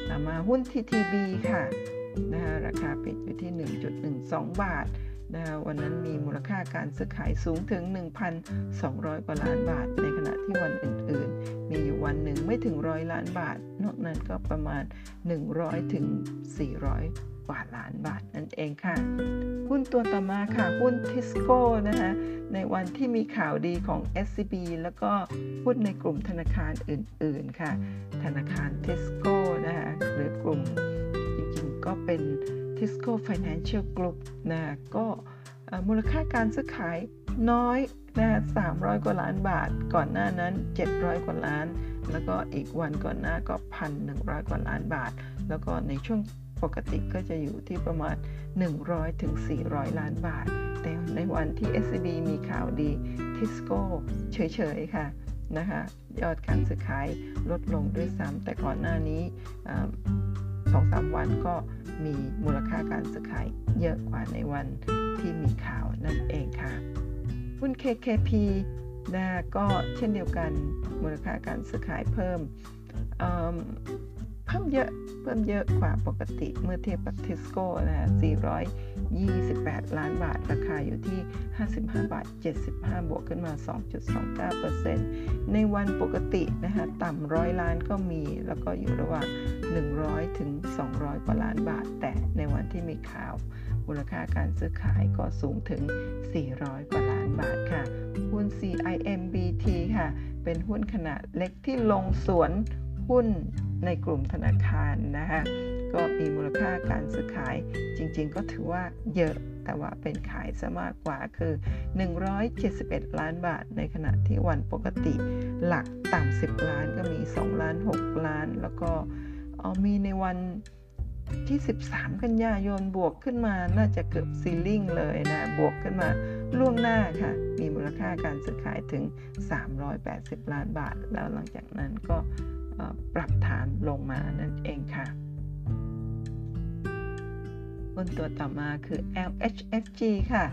ต่อมาหุ้น TTB ค่ะนะคะราคาปิดอยู่ที่ 1.12 บาทนะคะวันนั้นมีมูลค่าการซื้อขายสูงถึง 1,200 กว่าล้านบาท ในขณะที่วันอื่นๆ มีอยู่วันหนึ่งไม่ถึงร้อยล้านบาท นอกนั้นก็ประมาณ 100 ถึง 400 กว่าล้านบาทนั่นเองค่ะ หุ้นตัวต่อมาค่ะหุ้นทิสโก้นะคะในวันที่มีข่าวดีของ SCB แล้วก็หุ้นในกลุ่มธนาคารอื่นๆค่ะ ธนาคารทิสโก้นะคะหรือกลุ่มจริงๆก็เป็น Tisco Financial Group นะก็มูลค่าการซื้อขายน้อยนะ300 กว่าล้านบาท ก่อนหน้านั้น 700 กว่าล้าน แล้วก็อีกวันก่อนหน้าก็ 1,100 กว่าล้านบาท แล้วก็ในช่วง ปกติก็จะอยู่ที่ประมาณ100ถึง400 ล้านบาท แต่ในวันที่ SCB มีข่าวดีทิสโก้เฉยๆ ค่ะนะคะยอดการซื้อขายลดลงด้วยซ้ำแต่ก่อนหน้านี้สองสามวันก็มีมูลค่าการซื้อขายเยอะกว่าในวันที่มีข่าวนั่นเองค่ะหุ้น KKP นะก็เช่นเดียวกันมูลค่าการซื้อขายเพิ่ม เพิ่มเยอะเพิ่มเยอะกว่าปกติเมื่อเทียบกับทิสโก้นะ428 ล้านบาท ราคาอยู่ที่ 55 บาท 75 บวกขึ้นมา 2.29%ในวันปกตินะคะต่ำร้อยล้านก็มี แล้วก็อยู่ระหว่าง 100 ถึง 200 กว่าล้านบาท แต่ในวันที่มีข่าวมูลค่าการซื้อขายก็สูงถึง 400 กว่าล้านบาทค่ะ หุ้น CIMBT ค่ะ เป็นหุ้นขนาดเล็กที่ลงสวน หุ้นในกลุ่มธนาคารนะคะก็มีมูลค่าการซื้อขายจริง ๆ ก็ถือว่าเยอะแต่ว่าเป็นขายซะมากกว่าคือ 171 ล้านบาท ในขณะที่วันปกติหลักต่ำ10 ล้านก็มี 2 ล้าน 6 ล้าน แล้วก็มีในวันที่ 13 กันยายนบวกขึ้นมาน่าจะเกือบซีลิ่งเลยนะ บวกขึ้นมาล่วงหน้าค่ะ มีมูลค่าการซื้อขายถึง 380 ล้านบาท แล้วหลังจากนั้นก็ ปรับฐานลงมานั่นเองค่ะหุ้นตัวต่อมาคือ LHFG ค่ะ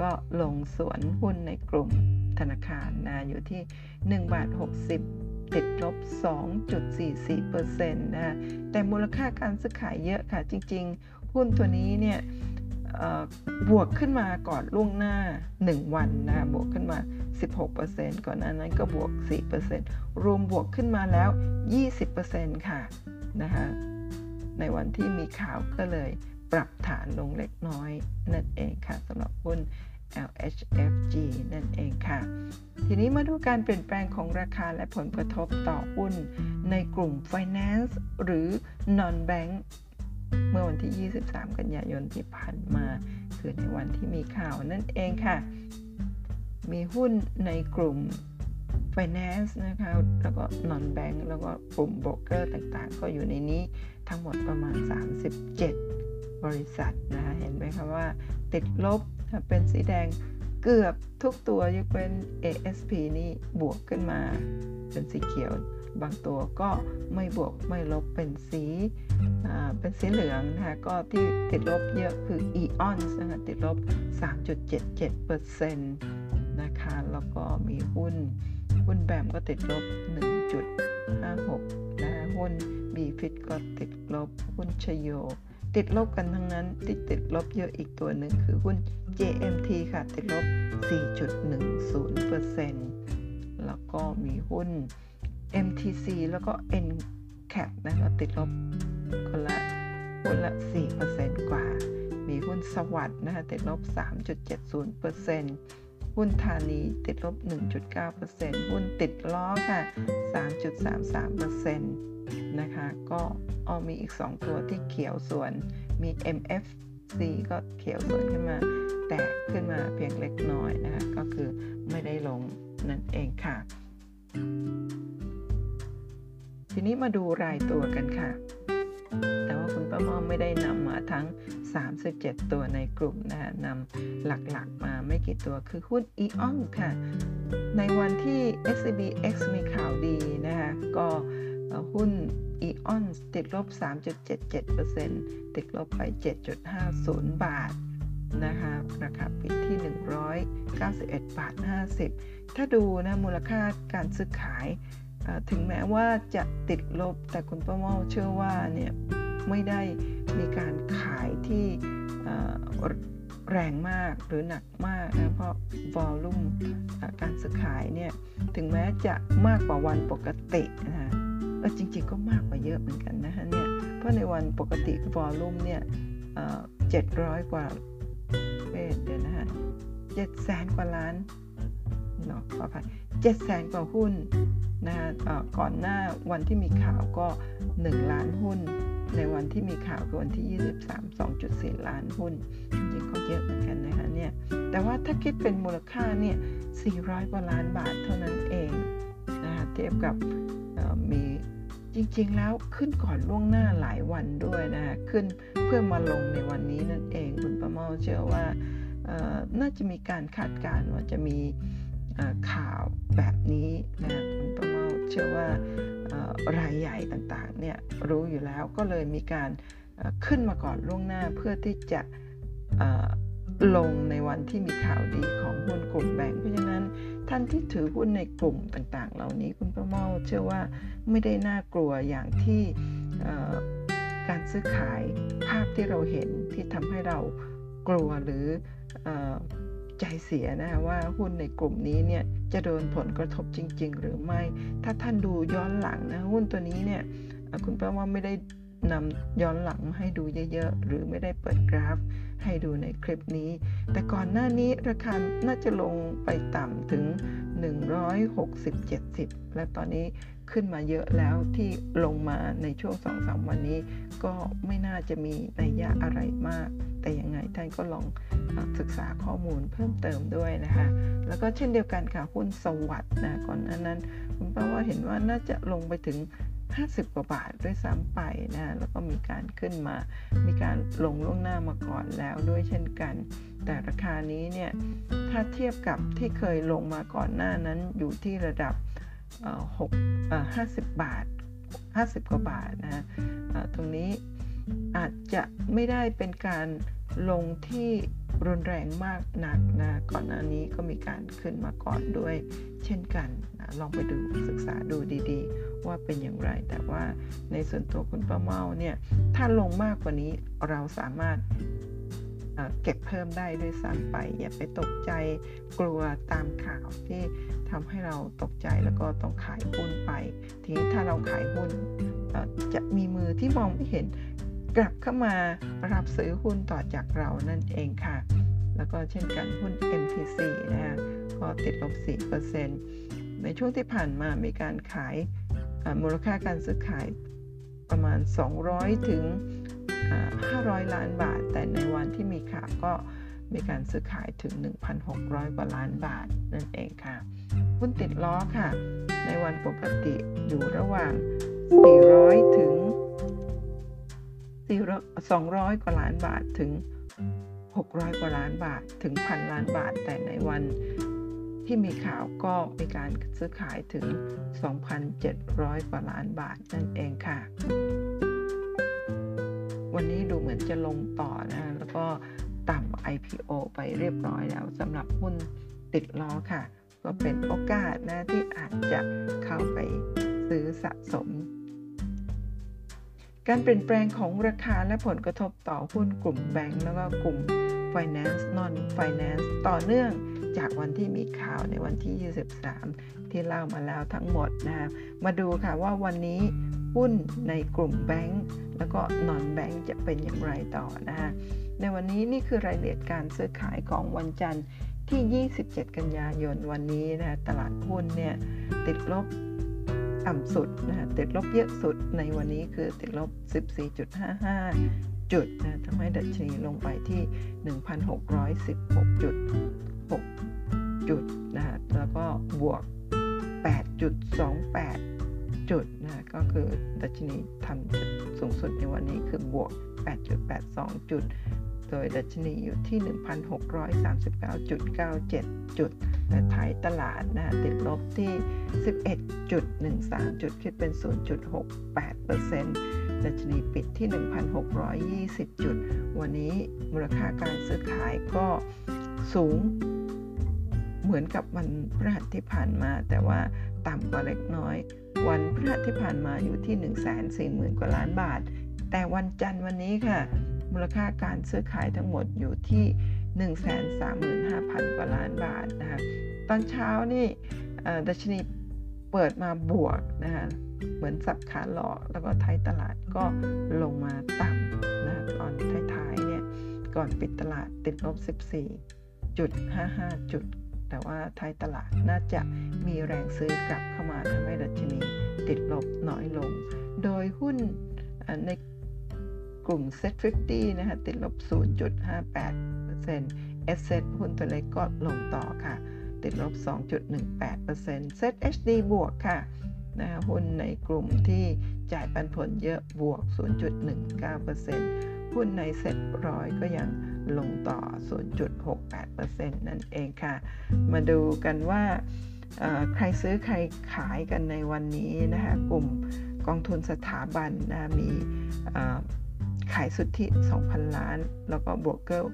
ก็ลงสวนหุ้นในกลุ่มธนาคารนะอยู่ที่ 1 บาท 60 ติดลบ 2.44%นะแต่มูลค่าการซื้อขายเยอะค่ะ จริง ๆ หุ้นตัวนี้เนี่ย บวกขึ้นมาก่อนล่วงหน้า 1 วันนะบวกขึ้นมา 16%ก่อนหน้านั้นก็บวก 4%รวมบวกขึ้นมาแล้ว 20%ค่ะนะคะในวันที่มีข่าวก็เลยปรับฐานลงเล็กน้อย นั่นเองค่ะสำหรับหุ้น LHFG นั่นเองค่ะ ทีนี้มาดูการเปลี่ยนแปลงของราคาและผลกระทบต่อหุ้น ในกลุ่ม Finance หรือ Non-Bank เมื่อวันที่ 23 กันยายนที่ผ่านมา คือในวันที่มีข่าวนั่นเองค่ะ มีหุ้นในกลุ่ม Finance นะคะ แล้วก็ Non-Bank แล้วก็กลุ่มโบรกเกอร์ต่างๆ ก็อยู่ในนี้ทั้งหมดประมาณ 37 บริษัทนะคะเห็นไหมคะว่าติดลบเป็นสีแดงเกือบทุกตัวยกเว้น ASP นี่บวกขึ้นมาเป็นสีเขียว บางตัวก็ไม่บวกไม่ลบเป็นสีเป็นสีเหลืองนะคะก็ที่ติดลบเยอะคือ EON นะคะติดลบ 3.77%นะคะแล้วก็มีหุ้น หุ้นแบมก็ติดลบ 1.56นะะหุ้นบีฟิตก็ติดลบ หุ้นชโย ติดลบกันทั้งนั้นที่ติดลบเยอะอีกตัวหนึ่งคือหุ้น JMT ค่ะติดลบ 4.10%แล้วก็มีหุ้น MTC แล้วก็ NCAP นะคะติดลบคนละคนละ 4%กว่า มีหุ้นสวัสด์นะคะติดลบ 3.70%หุ้นธานีติดลบ 1.9%หุ้นติดล้อค่ะ 3.33%นะคะ ก็เอามีอีก 2 ตัวที่เขียวส่วนมี MFC ก็เขียวส่วนขึ้นมา แต่ขึ้นมาเพียงเล็กน้อยนะคะ ก็คือไม่ได้ลงนั่นเองค่ะ ทีนี้มาดูรายตัวกันค่ะ แต่ว่าคุณป้าม่อมไม่ได้นำมาทั้ง 37 ตัวในกลุ่มนะคะนำหลักๆมาไม่กี่ตัวคือหุ้น EON ค่ะ ในวันที่ SCBX มีข่าวดีนะคะก็หุ้น EON ติดลบ 3.77%ติดลบไป 7.50 บาทนะคะราคาปิดที่ 191 บาท 50 ถ้าดูนะมูลค่าการซื้อขาย ถึงแม้ว่าจะติดลบแต่คุณป้าเมาเชื่อว่าเนี่ยไม่ได้มีการขายที่แรงมากหรือหนักมากนะเพราะวอลลุ่มการซื้อขายเนี่ยถึงแม้จะมากกว่าวันปกตินะฮะจริงๆก็มากกว่าเยอะเหมือนกันนะฮะเนี่ยเพราะในวันปกติวอลลุ่มเนี่ยเจ็ดร้อยกว่าเเดี๋ยวนะฮะเจ็ดแสนกว่าล้าน เนาะขออภัยเจ็ดแสนกว่าหุ้นนะะก่อนหน้าวันที่มีข่าวก็ 1 ล้านหุ้น ในวันที่มีข่าวคือวันที่ 23 2.4 ล้านหุ้นจริงก็เยอะเหมือนกันนะคะเนี่ยแต่ว่าถ้าคิดเป็นมูลค่าเนี่ย 400 กว่าล้านบาทเท่านั้นเองนะคะเทียบกับมีจริงๆแล้วขึ้นก่อนล่วงหน้าหลายวันด้วยนะขึ้นเพื่อมาลงในวันนี้นั่นเองคุณประเมาเชื่อว่าน่าจะมีการคาดการณ์ว่าจะมี ข่าวแบบนี้นะคุณประเมาเชื่อว่ารายใหญ่ต่างๆเนี่ยรู้อยู่แล้วก็เลยมีการขึ้นมาก่อนล่วงหน้าเพื่อที่จะลงในวันที่มีข่าวดีของหุ้นกลุ่มแบงค์เพราะฉะนั้นท่านที่ถือหุ้นในกลุ่มต่างๆ เหล่านี้คุณประเมาเชื่อว่าไม่ได้น่ากลัวอย่างที่การซื้อขายภาพที่เราเห็นที่ทำให้เรากลัวหรือ ใจเสียนะว่าหุ้นในกลุ่มนี้เนี่ยจะโดนผลกระทบจริง ๆ หรือไม่ ถ้าท่านดูย้อนหลังนะหุ้นตัวนี้เนี่ยคุณป้าว่าไม่ได้นำย้อนหลังให้ดูเยอะๆ หรือไม่ได้เปิดกราฟให้ดูในคลิปนี้ แต่ก่อนหน้านี้ราคาน่าจะลงไปต่ำถึง 160-70 และตอนนี้ขึ้นมาเยอะแล้วที่ลงมาในช่วง 2-3 วันนี้ ก็ไม่น่าจะมีนัยยะอะไรมาก แต่ยังไงท่านก็ลอง ศึกษาข้อมูลเพิ่มเติมด้วยนะคะ แล้วก็เช่นเดียวกันค่ะหุ้นสวัสด์นะก่อนหน้านั้นคุณป้าว่าเห็นว่าน่าจะลงไปถึง 50 กว่าบาทด้วยซ้ำไปนะแล้วก็มีการขึ้นมา มีการลงล่วงหน้ามาก่อนแล้วด้วยเช่นกัน แต่ราคานี้เนี่ยถ้าเทียบกับที่เคยลงมาก่อนหน้านั้นอยู่ที่ระดับ6 50บาท 50 กว่าบาทนะตรงนี้อาจจะไม่ได้เป็นการลงที่ รุนแรงมากหนักนะก่อนหน้านี้ก็มีการขึ้นมาก่อนด้วย เช่นกันนะลองไปดูศึกษาดูดีๆ ว่าเป็นอย่างไร แต่ว่าในส่วนตัวคุณป้าเมาเนี่ยถ้าลงมากกว่านี้เราสามารถเก็บเพิ่มได้ด้วยซ้ำไป อย่าไปตกใจกลัวตามข่าวที่ทำให้เราตกใจแล้วก็ต้องขายหุ้นไป ทีนี้ถ้าเราขายหุ้นจะมีมือที่มองไม่เห็น กลับเข้ามารับซื้อหุ้นต่อจากเรานั่นเองค่ะ แล้วก็เช่นกันหุ้น MTC นะฮะก็ติดลบ 4%ในช่วงที่ผ่านมามีการขายมูลค่าการซื้อขายประมาณ 200 ถึง 500 ล้านบาท แต่ในวันที่มีข่าวก็มีการซื้อขายถึง 1,600 กว่าล้านบาทนั่นเองค่ะ หุ้นติดล้อค่ะ ในวันปกติอยู่ระหว่าง 400 ถึง 200 กว่าล้านบาทถึง 600 กว่าล้านบาทถึงพันล้านบาท แต่ในวันที่มีข่าวก็มีการซื้อขายถึง 2,700 กว่าล้านบาทนั่นเองค่ะ วันนี้ดูเหมือนจะลงต่อนะแล้วก็ต่ำ IPO ไปเรียบร้อยแล้วสำหรับหุ้นติดล้อค่ะ ก็เป็นโอกาสนะที่อาจจะเข้าไปซื้อสะสม การเปลี่ยนแปลงของราคาและผลกระทบต่อหุ้นกลุ่มแบงก์แล้วก็กลุ่ม Finance Non Finance ต่อเนื่องจากวันที่มีข่าวในวันที่ 23 ที่เล่ามาแล้วทั้งหมดนะมาดูค่ะว่าวันนี้หุ้นในกลุ่มแบงก์แล้วก็นอนแบงก์จะเป็นอย่างไรต่อนะคะในวันนี้นี่คือรายละเอียดการซื้อขายของวันจันทร์ที่ 27 กันยายนวันนี้นะตลาดหุ้นเนี่ยติดลบ ต่ำสุดนะติดลบเยอะสุดในวันนี้คือติดลบ 14.55 จุดนะทำให้ดัชนีลงไปที่ 1,616.6 จุดนะแล้วก็บวก 8.28 จุดนะก็คือดัชนีทำจุดสูงสุดในวันนี้คือบวก 8.82 จุด โดยดัชนีอยู่ที่ 1,639.97 จุดและท้ายตลาดนะติดลบที่ 11.13 จุด คิดเป็น 0.68%ดัชนีปิดที่ 1,620 จุด วันนี้มูลค่าการซื้อขายก็สูงเหมือนกับวันพฤหัสที่ผ่านมา แต่ว่าต่ำกว่าเล็กน้อย วันพฤหัสที่ผ่านมาอยู่ที่ 140,000 กว่าล้านบาท แต่วันจันทร์วันนี้ค่ะ มูลค่าการซื้อขายทั้งหมดอยู่ที่ 135,000 กว่าล้านบาทนะคะตอนเช้านี่ดัชนีเปิดมาบวกนะคะเหมือนสับขาหลอก แล้วก็ท้ายตลาดก็ลงมาต่ำนะตอนท้ายๆเนี่ยก่อนปิดตลาดติดลบ 14.55 จุด แต่ว่าท้ายตลาดน่าจะมีแรงซื้อกลับเข้ามาทำให้ดัชนีติดลบน้อยลง โดยหุ้นใน กลุ่ม Set 50 นะคะติดลบ 0.58% S Set หุ้นตัวเล็กก็ลงต่อค่ะ ติดลบ 2.18% Set HD บวกค่ะนะหุ้นในกลุ่มที่จ่ายปันผลเยอะบวก 0.19%หุ้นในเซ็ตร้อยก็ยังลงต่อ 0.68%นั่นเองค่ะ มาดูกันว่าใครซื้อใครขายกันในวันนี้นะคะ กลุ่มกองทุนสถาบันนะมี ขายสุทธิ 2,000 ล้าน แล้วก็บวกเกิล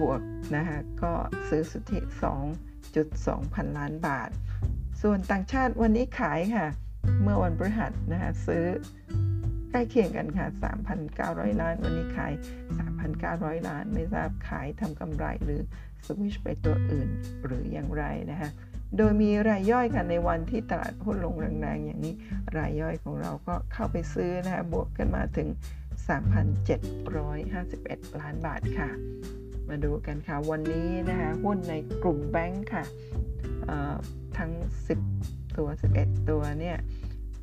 บวกนะคะก็ซื้อสุทธิ 2.2 พันล้านบาท ส่วนต่างชาติวันนี้ขายค่ะ เมื่อวันพฤหัสนะคะซื้อใกล้เคียงกันค่ะ 3,900 ล้าน วันนี้ขาย 3,900 ล้าน ไม่ทราบขายทำกำไรหรือสวิชไปตัวอื่นหรืออย่างไรนะคะ โดยมีรายย่อยกันในวันที่ตลาดหุ้นลงแรงๆ อย่างนี้ รายย่อยของเราก็เข้าไปซื้อนะคะบวกกันมาถึง 3,751 ล้านบาทค่ะ มาดูกันค่ะ วันนี้นะคะหุ้นในกลุ่มแบงค์ค่ะทั้ง 10 ตัว 11 ตัวเนี่ย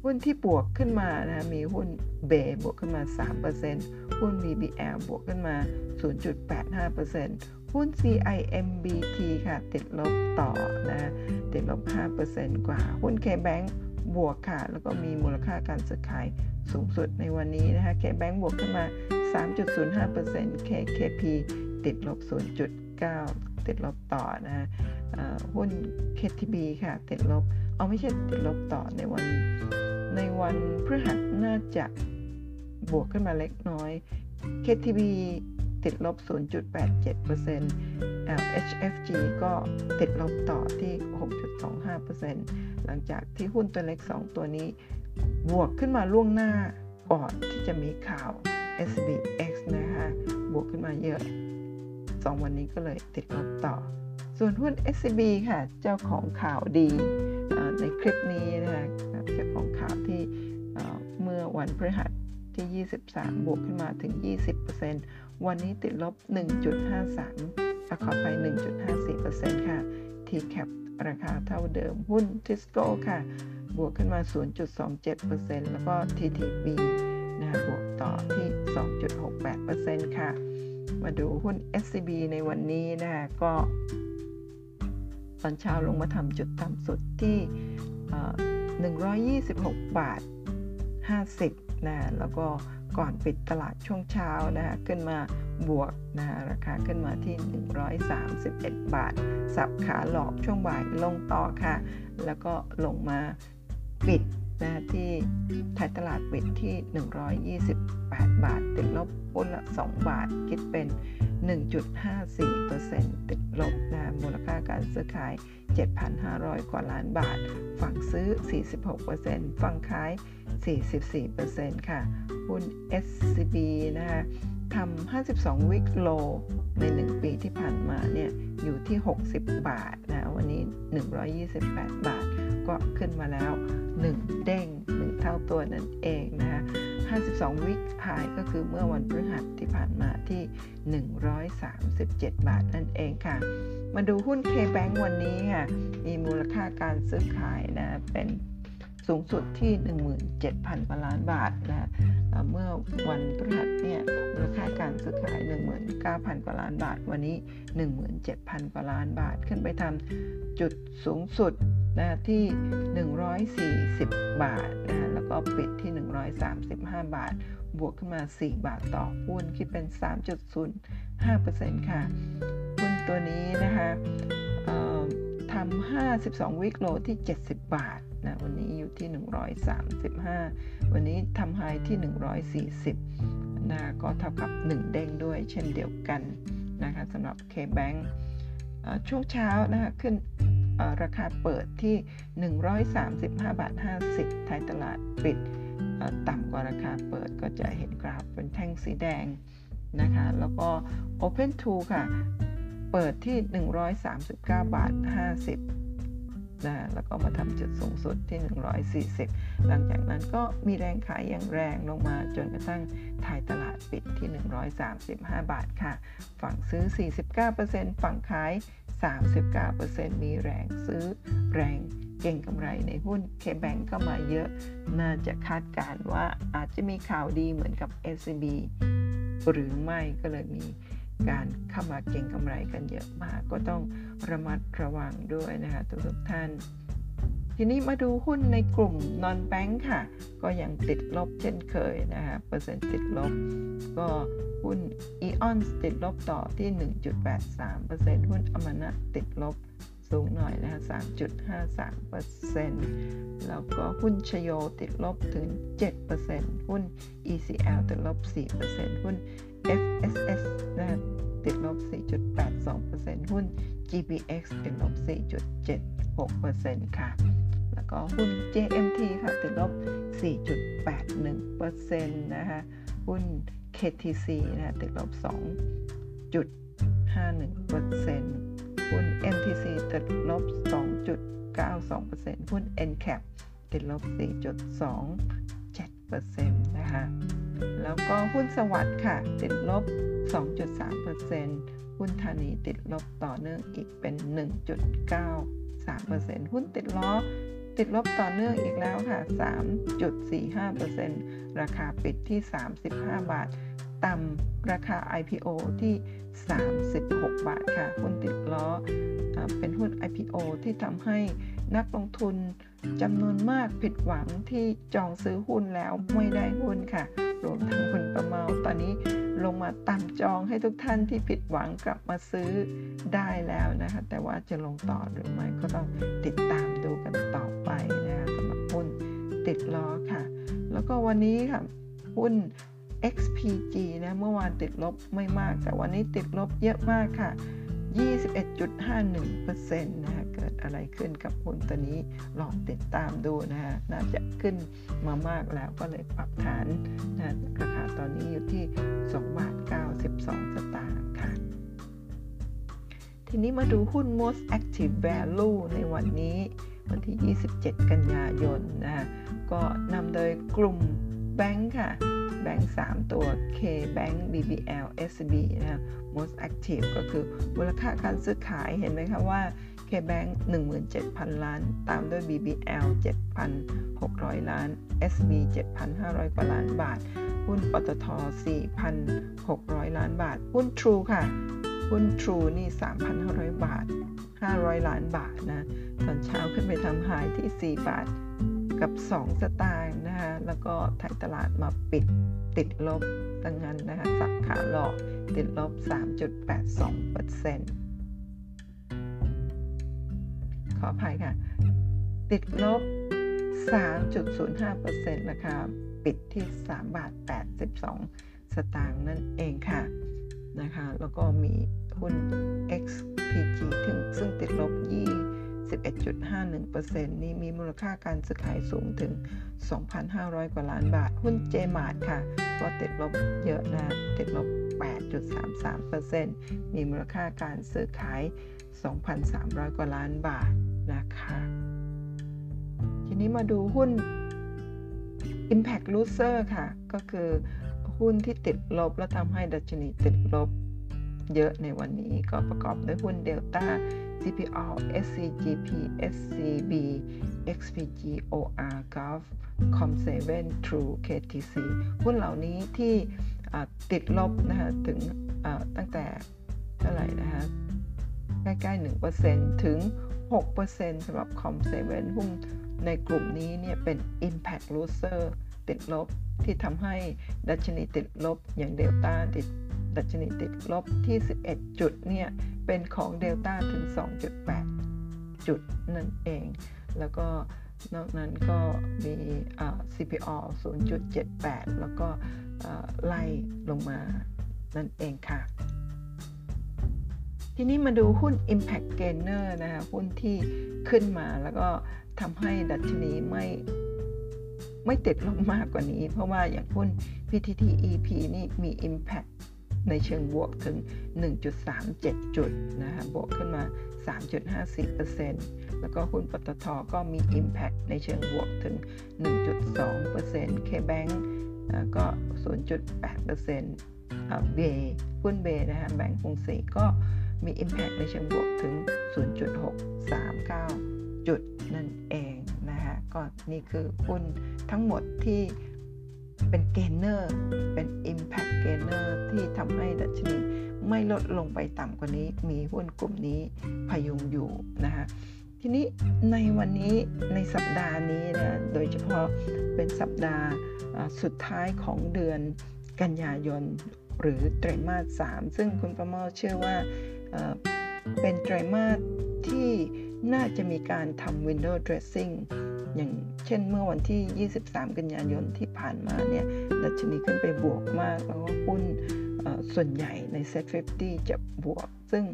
หุ้นที่บวกขึ้นมานะมีหุ้นเบบวกขึ้นมา 3%หุ้น BBL บวกขึ้นมา 0.85%หุ้น CIMBT ค่ะ ติดลบต่อนะติดลบ 5%กว่าหุ้น KBank บวกค่ะ แล้วก็มีมูลค่าการซื้อขายสูงสุดในวันนี้นะคะ KBank บวกขึ้นมา 3.05% KKP ติดลบ 0.9 ติดลบต่อนะหุ้น KTB ค่ะ ติดลบเอาไม่ใช่ติดลบต่อในวัน ในวันพฤหัสน่าจะบวกขึ้นมาเล็กน้อย KTB ติดลบ 0.87% LHFG ก็ติดลบต่อที่ 6.25%หลังจากที่หุ้นตัวเล็ก 2 ตัวนี้ บวกขึ้นมาล่วงหน้าก่อนที่จะมีข่าว SBX นะคะ บวกขึ้นมาเยอะ 2 วันนี้ก็เลยติดลบต่อ ส่วนหุ้น SCB ค่ะ เจ้าของข่าวดีในคลิปนี้นะคะเจ้าของข่าวที่เมื่อวันพฤหัสที่ 23 บวกขึ้นมาถึง 20% วันนี้ติดลบ 1.53ขอไป 1.54%ค่ะ T-cap ราคาเท่าเดิมหุ้นทิสโก้ค่ะ บวกขึ้นมา 0.27%แล้วก็ TTB นะบวกต่อที่ 2.68%ค่ะ มาดูหุ้น SCB ในวันนี้นะก็ตอนเช้าลงมาทำจุดต่ำสุดที่ 126 บาท 50นะแล้วก็ ก่อนปิดตลาดช่วงเช้านะคะขึ้นมาบวกนะคราคาขึ้นมาที่ 131 บาท สับขาหลอกช่วงบ่ายลงต่อค่ะ แล้วก็ลงมาปิดนะที่ท้ายตลาดปิดที่ 128 บาท ติดลบหุ้นละ 2 บาท คิดเป็น 1.54%ติดลบนะมูลค่าการซื้อขาย 7,500 กว่าล้านบาท ฝั่งซื้อ 46%ฝั่งขาย 44%ค่ะ หุ้น SCB นะคะทำ 52 วิกโล ใน 1 ปีที่ผ่านมาเนี่ยอยู่ที่ 60 บาทนะวันนี้ 128 บาท ก็ขึ้นมาแล้ว 1 เด้ง 1 เท่าตัวนั่นเองนะคะ52 วิกหายก็คือเมื่อวันพฤหัสที่ผ่านมาที่ 137 บาทนั่นเองค่ะ มาดูหุ้น K-Bank วันนี้ค่ะ มีมูลค่าการซื้อขายนะเป็น สูงสุดที่ 17,000กว่าล้านบาทนะเมื่อวันพฤหัสเนี่ยมูลค่าการซื้อขาย 19,000 กว่าล้านบาท วันนี้ 17,000 กว่าล้านบาท ขึ้นไปทำจุดสูงสุดนะที่ 140 บาทนะแล้วก็ปิดที่ 135 บาท บวกขึ้นมา 4 บาทต่อหุ้นคิดเป็น 3.05%ค่ะหุ้นตัวนี้นะคะ ทำ52วิกโลที่ 70 บาทนะวันนี้อยู่ที่ 135 วันนี้ทำไฮที่ 140นะก็เท่ากับ 1 เด้งด้วยเช่นเดียวกันนะคะสำหรับ K-Bank ช่วงเช้านะคะขึ้นราคาเปิดที่ 135 บาท 50ไทยตลาดปิดต่ำกว่าราคาเปิดก็จะเห็นกราฟเป็นแท่งสีแดงนะคะ แล้วก็ Open to ค่ะ เปิดที่ 139 บาท 50นะแล้วก็มาทำจุดสูงสุดที่ 140 หลังจากนั้นก็มีแรงขายอย่างแรงลงมาจนกระทั่งถ่ายตลาดปิดที่ 135 บาทค่ะ ฝั่งซื้อ 49%ฝั่งขาย 39%มีแรงซื้อแรงเก่งกำไรในหุ้นเคแบงก็มาเยอะ น่าจะคาดการว่าอาจจะมีข่าวดีเหมือนกับ SCB หรือไม่ก็เลยมี การเข้ามาเก่งกำไรกันเยอะมาก ก็ต้องระมัดระวังด้วยนะคะทุกท่าน ทีนี้มาดูหุ้นในกลุ่ม non bank ค่ะ ก็ยังติดลบเช่นเคยนะคะเปอร์เซ็นต์ติดลบ ก็หุ้น EON ติดลบต่อที่ 1.83%หุ้นอมนะติดลบสูงหน่อยนะคะ3.53%แล้วก็หุ้นชโยติดลบถึง 7%หุ้น ECL ติดลบ 4%หุ้น FSS นะติดลบ 4.82%หุ้น GPX ติดลบ 4.76%ค่ะ แล้วก็หุ้น JMT ค่ะติดลบ 4.81%นะคะหุ้น KTC นะติดลบ 2.51%หุ้น MTC ติดลบ 2.92%หุ้น NCAP ติดลบ 4.27%นะคะ แล้วก็หุ้นสวัสด์ค่ะ ติดลบ 2.3%หุ้นธานีติดลบต่อเนื่องอีกเป็น 1.93%หุ้นติดล้อติดลบต่อเนื่องอีกแล้วค่ะ 3.45%ราคาปิดที่ 35 บาท ต่ำราคา IPO ที่ 36 บาทค่ะ หุ้นติดล้อเป็นหุ้น IPO ที่ทำให้นักลงทุน จำนวนมากผิดหวังที่จองซื้อหุ้นแล้วไม่ได้หุ้นค่ะ รวมทั้งคุณประเมาตอนนี้ลงมาตามจองให้ทุกท่านที่ผิดหวังกลับมาซื้อได้แล้วนะคะ แต่ว่าจะลงต่อหรือไม่ก็ต้องติดตามดูกันต่อไปนะคะสำหรับหุ้นติดล้อค่ะ แล้วก็วันนี้ค่ะหุ้น XPG นะเมื่อวานติดลบไม่มาก แต่วันนี้ติดลบเยอะมากค่ะ 21.51%นะคะเกิดอะไรขึ้นกับหุ้นตัวนี้ลองติดตามดูนะฮะน่าจะขึ้นมามากแล้วก็เลยปรับฐานนะราคาตอนนี้อยู่ที่2บาท92 สตางค์ค่ะ ทีนี้มาดูหุ้น most active value ในวันนี้ วันที่ 27 กันยายนนะฮะก็นำโดยกลุ่มแบงค์ค่ะ แบงค์3ตัว K Bank BBL SB นะ most active ก็คือมูลค่าการซื้อขายเห็นไหมคะว่า K Bank 17,000 ล้าน ตามด้วย BBL 7,600 ล้าน SB 7,500 กว่าล้านบาท หุ้นปตท 4,600 ล้านบาท หุ้น True ค่ะ หุ้น True นี่ 3,500 บาท 500 ล้านบาทนะ ตอนเช้าขึ้นไปทำหายที่ 4 บาท กับ 2 สตางค์นะคะแล้วก็ถ่ายตลาดมาปิดติดลบดังนั้นนะคะสักขาหลอกติดลบ 3.82%ขออภัยค่ะ ติดลบ 3.05%นะคะปิดที่ 3 บาท 82 สตางค์นั่นเองค่ะนะคะแล้วก็มีหุ้น XPG ถึงซึ่งติดลบ 21.51%นี่มีมูลค่าการซื้อขายสูงถึง 2,500 กว่าล้านบาท หุ้นเจมาร์ค่ะ ก็ติดลบเยอะนะติดลบ 8.33%มีมูลค่าการซื้อขาย 2,300 กว่าล้านบาทนะคะ ทีนี้มาดูหุ้น Impact Loser ค่ะ ก็คือหุ้นที่ติดลบแล้วทำให้ดัชนีติดลบเยอะในวันนี้ก็ประกอบด้วยหุ้นเ CPO SCGP SCB XPG OR Gulf Com7 True KTC หุ้นเหล่านี้ที่ติดลบนะคะถึงตั้งแต่เท่าไหร่นะคะใกล้ๆ 1%ถึง 6%สำหรับ Com7 หุ้นในกลุ่มนี้เนี่ยเป็น Impact Loser ติดลบที่ทำให้ดัชนีติดลบอย่างเดลต้าติด ดัชนีติดลบที่ 11 จุดเนี่ยเป็นของเดลต้าถึง 2.8 จุดนั่นเอง แล้วก็นอกนั้นก็มี CPO 0.78 แล้วก็ไล่ลงมานั่นเองค่ะ ทีนี้มาดูหุ้น Impact Gainer นะคะหุ้นที่ขึ้นมาแล้วก็ทำให้ดัชนีไม่ไม่ติดลงมากกว่านี้ เพราะว่าอย่างหุ้น PTT EP นี่มี Impact ในเชิงบวกถึง 1.37 จุดนะคะบวกขึ้นมา 3.54%แล้วก็หุ้นปตทก็มี Impact ในเชิงบวกถึง 1.2% K-Bank ก็ 0.8%เบหุ้นเบนะคะแบงก์กรุงศรีก็มี Impact ในเชิงบวกถึง 0.639 จุดนั่นเองนะคะก็นี่คือหุ้นทั้งหมดที่ เป็นเกนเนอร์เป็น Impact Gainer ที่ทำให้ดัชนีไม่ลดลงไปต่ำกว่านี้ มีหุ้นกลุ่มนี้พยุงอยู่นะคะทีนี้ในวันนี้ในสัปดาห์นี้นะโดยเฉพาะเป็นสัปดาห์สุดท้ายของเดือนกันยายนหรือไตรมาส 3 ซึ่งคุณประเมาเชื่อว่าเป็นไตรมาสที่น่าจะมีการทำ window dressing อย่างเช่นเมื่อวันที่ 23 กันยายนที่ผ่านมาเนี่ยดัชนีขึ้นไปบวกมาก แล้วก็หุ้นส่วนใหญ่ใน Set 50 จะบวก ซึ่ง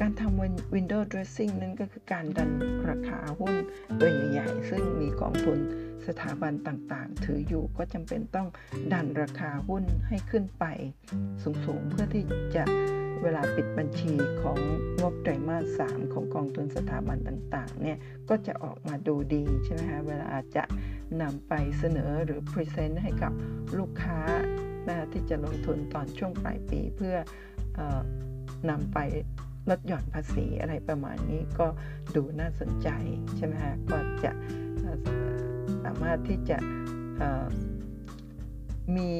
การทำ window dressing นั้นก็คือการดันราคาหุ้นตัวใหญ่ๆ ซึ่งมีกองทุนสถาบันต่างๆ ถืออยู่ก็จำเป็นต้องดันราคาหุ้นให้ขึ้นไปสูงๆ เพื่อที่จะ เวลาปิดบัญชีของงบไตรมาส 3 ของกองทุนสถาบันต่างๆเนี่ยก็จะออกมาดูดีใช่ไหมคะเวลาจะนำไปเสนอหรือพรีเซนต์ให้กับลูกค้านะที่จะลงทุนตอนช่วงปลายปีเพื่อนำไปลดหย่อนภาษีอะไรประมาณนี้ก็ดูน่าสนใจใช่ไหมฮะก็จะสามารถที่จะมี